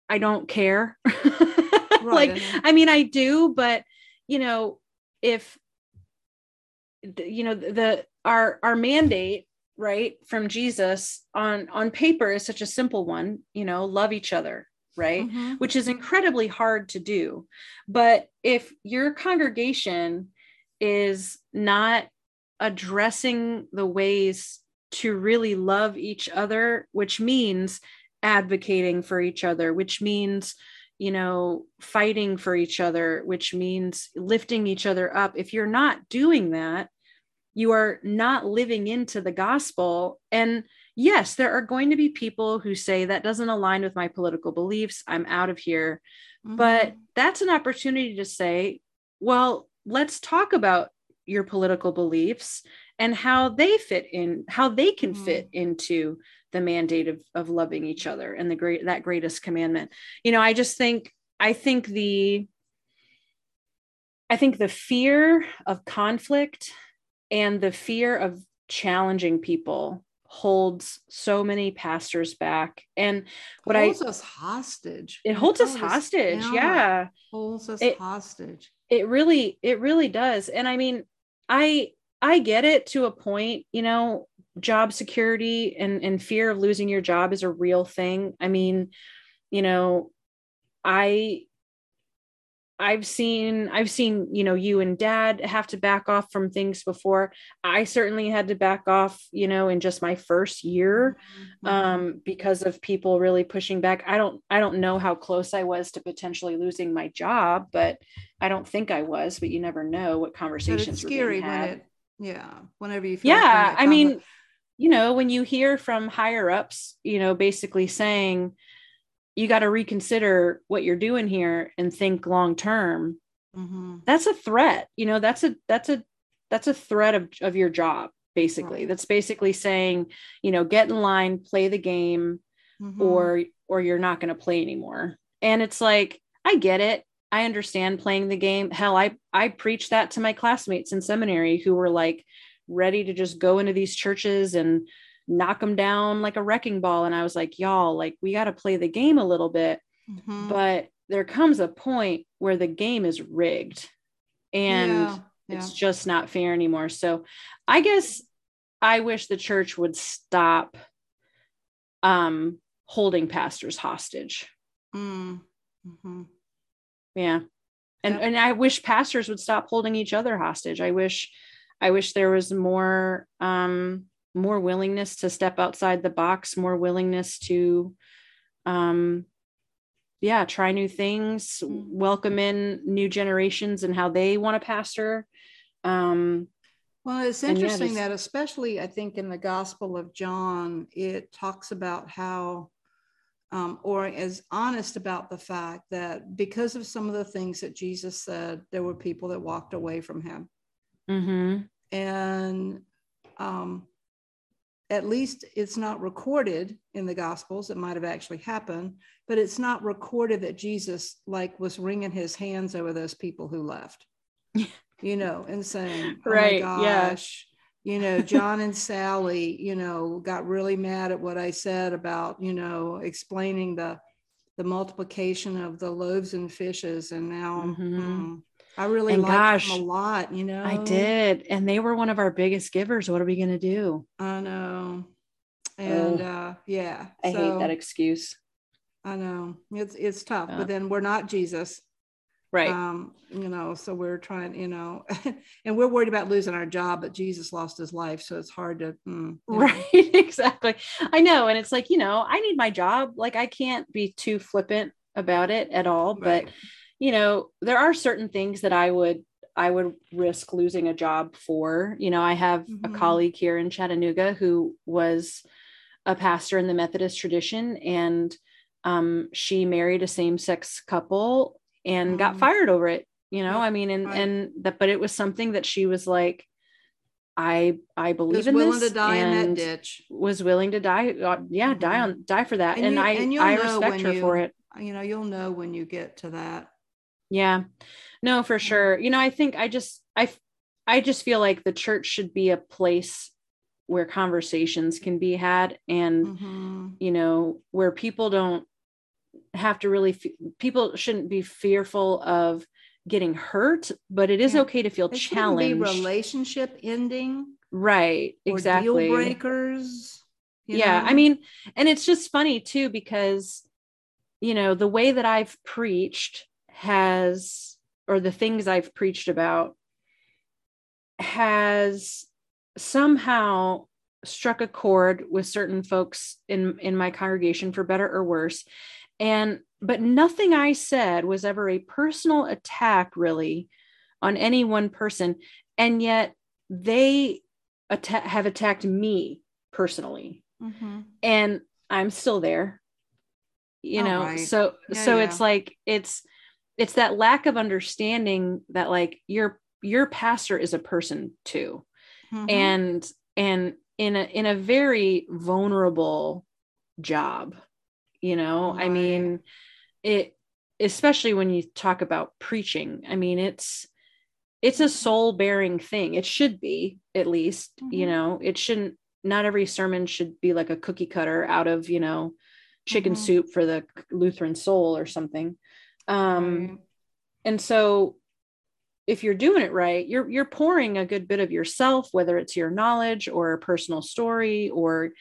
i don't care [laughs] like i mean i do but you know if you know the our our mandate right from jesus on on paper is such a simple one you know love each other right Mhm. which is incredibly hard to do but if your congregation is not addressing the ways to really love each other which means advocating for each other which means you know fighting for each other which means lifting each other up if you're not doing that you are not living into the gospel. And yes there are going to be people who say that doesn't align with my political beliefs. I'm out of here. Mm-hmm. But that's an opportunity to say well let's talk about your political beliefs and how they fit in how they can mm-hmm. fit into the mandate of, of loving each other and the great that greatest commandment. You know i just think i think the i think the fear of conflict and the fear of challenging people holds so many pastors back. And what I holds i us hostage. it holds us Holds hostage yeah. Holds us It- hostage. it really it really does. And i mean i i get it to a point you know job security and and fear of losing your job is a real thing. I mean you know i i've seen i've seen you know you and dad have to back off from things before. I certainly had to back off you know in just my first year um because of people really pushing back. I don't i don't know how close i was to potentially losing my job but i don't think i was but you never know what But conversations it's were being scary when it, yeah, whenever you feel like yeah you're i mean you know when you hear from higher ups you know basically saying you got to reconsider what you're doing here and think long term Mhm. that's a threat you know that's a that's a that's a threat of, of your job basically. That's basically saying you know get in line play the game Mhm. or or you're not going to play anymore. And it's like i get it. I understand playing the game. Hell i i preached that to my classmates in seminary who were like ready to just go into these churches and knock them down like a wrecking ball and i was like y'all like we got to play the game a little bit Mhm. but there comes a point where the game is rigged and Yeah, it's yeah. just not fair anymore so i guess i wish the church would stop um holding pastors hostage Mm. Mhm. yeah and and i wish pastors would stop holding each other hostage i wish i wish there was more um more willingness to step outside the box more willingness to um yeah try new things welcome in new generations and how they want to pastor um Well, it's and yeah, interesting that, especially I think in the Gospel of John, it talks about how, um, or is honest about the fact that because of some of the things that Jesus said, there were people that walked away from him. Mm-hmm. And um, at least it's not recorded in the Gospels. It might have actually happened, but it's not recorded that Jesus like was wringing his hands over those people who left. [laughs] you know, and saying, "Oh Right, my yeah. You know, John and Sally, you know, got really mad at what I said about, you know, explaining the the multiplication of the loaves and fishes, and now mm, I really And like gosh, them a lot. You know, i did and they were one of our biggest givers what are we going to do I know. And uh yeah. i hate so that excuse I know. It's it's tough, Yeah. but then we're not Jesus. Right. Um, you know, so we're trying, you know, [laughs] and we're worried about losing our job, but Jesus lost his life. So it's hard to mm, know. [laughs] right [laughs] exactly i know and it's like you know i need my job like i can't be too flippant about it at all but you know there are certain things that i would i would risk losing a job for you know i have Mhm. a colleague here in chattanooga who was a pastor in the methodist tradition and um, she married a same-sex couple and got Mm. fired over it you know Yep, i mean and right. and that but it was something that she was like I I believe Was in willing this to die in that ditch. Was willing to die. uh, yeah, die on die for that, and, you- I you'll I respect her you- for it. You know, you'll know when you get to that. Yeah, no, for sure. You know, I think I just I I just feel like the church should be a place where conversations can be had and Mm-hmm. you know where people don't have to really fe- people shouldn't be fearful of getting hurt but it is Yeah. okay to feel It challenged relationship ending right exactly deal breakers. yeah know? i mean and it's just funny too because you know the way that i've preached has or the things i've preached about has somehow struck a chord with certain folks in in my congregation for better or worse and but nothing i said was ever a personal attack really on any one person and yet they atta- have attacked me personally Mhm. and i'm still there you Oh, know right. so Yeah, so yeah. it's like it's it's that lack of understanding that like your your pastor is a person too Mhm. and and in a in a very vulnerable job you know i mean it especially when you talk about preaching i mean it's it's a soul bearing thing it should be at least you Mhm. know it shouldn't not every sermon should be like a cookie cutter out of you know chicken Mhm. soup for the lutheran soul or something um and so if you're doing it right you're you're pouring a good bit of yourself whether it's your knowledge or a personal story or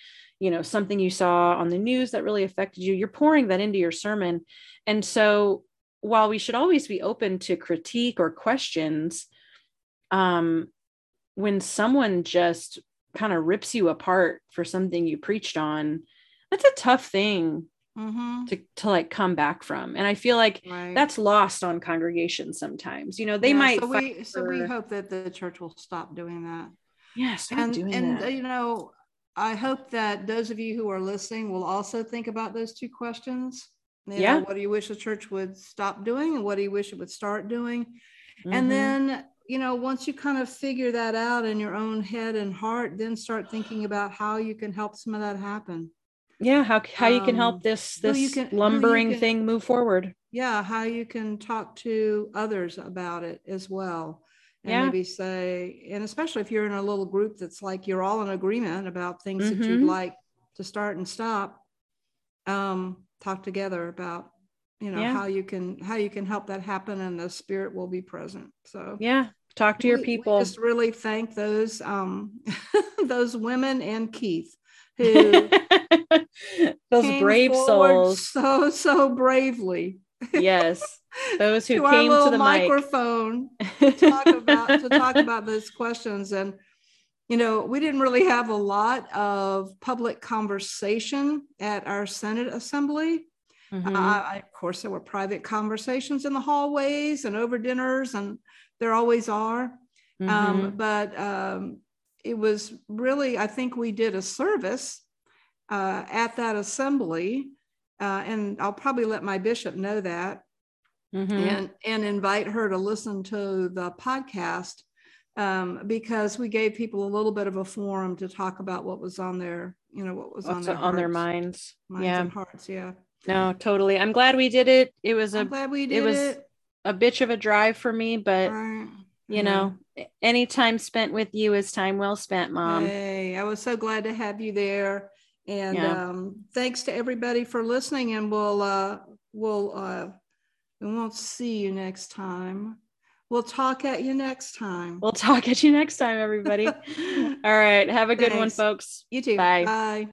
you know something you saw on the news that really affected you you're pouring that into your sermon. And so while we should always be open to critique or questions um when someone just kind of rips you apart for something you preached on that's a tough thing Mhm. to, to like come back from and i feel like Right. that's lost on congregations sometimes you know they Yeah, might So we, so we hope that the church will stop doing that. yeah stop and doing and that. you know, I hope that those of you who are listening will also think about those two questions. You know, Yeah. what do you wish the church would stop doing, and what do you wish it would start doing? Mhm. And then, you know, once you kind of figure that out in your own head and heart, then start thinking about how you can help some of that happen. Yeah how how you can um, help this who you this can- lumbering can- thing move forward yeah how you can talk to others about it as well and Yeah. maybe say and especially if you're in a little group that's like you're all in agreement about things that you'd Mhm. like to start and stop um talk together about you know Yeah. how you can how you can help that happen and the spirit will be present so yeah talk to your we- we people just really thank those um [laughs] those women and keith who [laughs] [laughs] those came brave souls. so so bravely. Yes. [laughs] Those who to came to the mic. microphone to [laughs] talk about to talk about those questions. And you know we didn't really have a lot of public conversation at our Synod assembly. Mhm. uh, of course there were private conversations in the hallways and over dinners and there always are. Um, Mhm. but um, it was really i think we did a service uh, at that assembly uh, and i'll probably let my bishop know that Mhm. and and invite her to listen to the podcast um, because we gave people a little bit of a forum to talk about what was on their you know what was on their on their minds. Minds yeah. and hearts yeah. No totally. I'm glad we did it. It was a I'm glad we did it was it. a bitch of a drive for me but Right. you know any time spent with you is time well spent mom. Hey, I was so glad to have you there. And Yeah. um, thanks to everybody for listening. And we'll uh, we'll uh, we won't see you next time. We'll talk at you next time. we'll talk at you next time everybody [laughs] all right have a good one folks You too. bye Bye.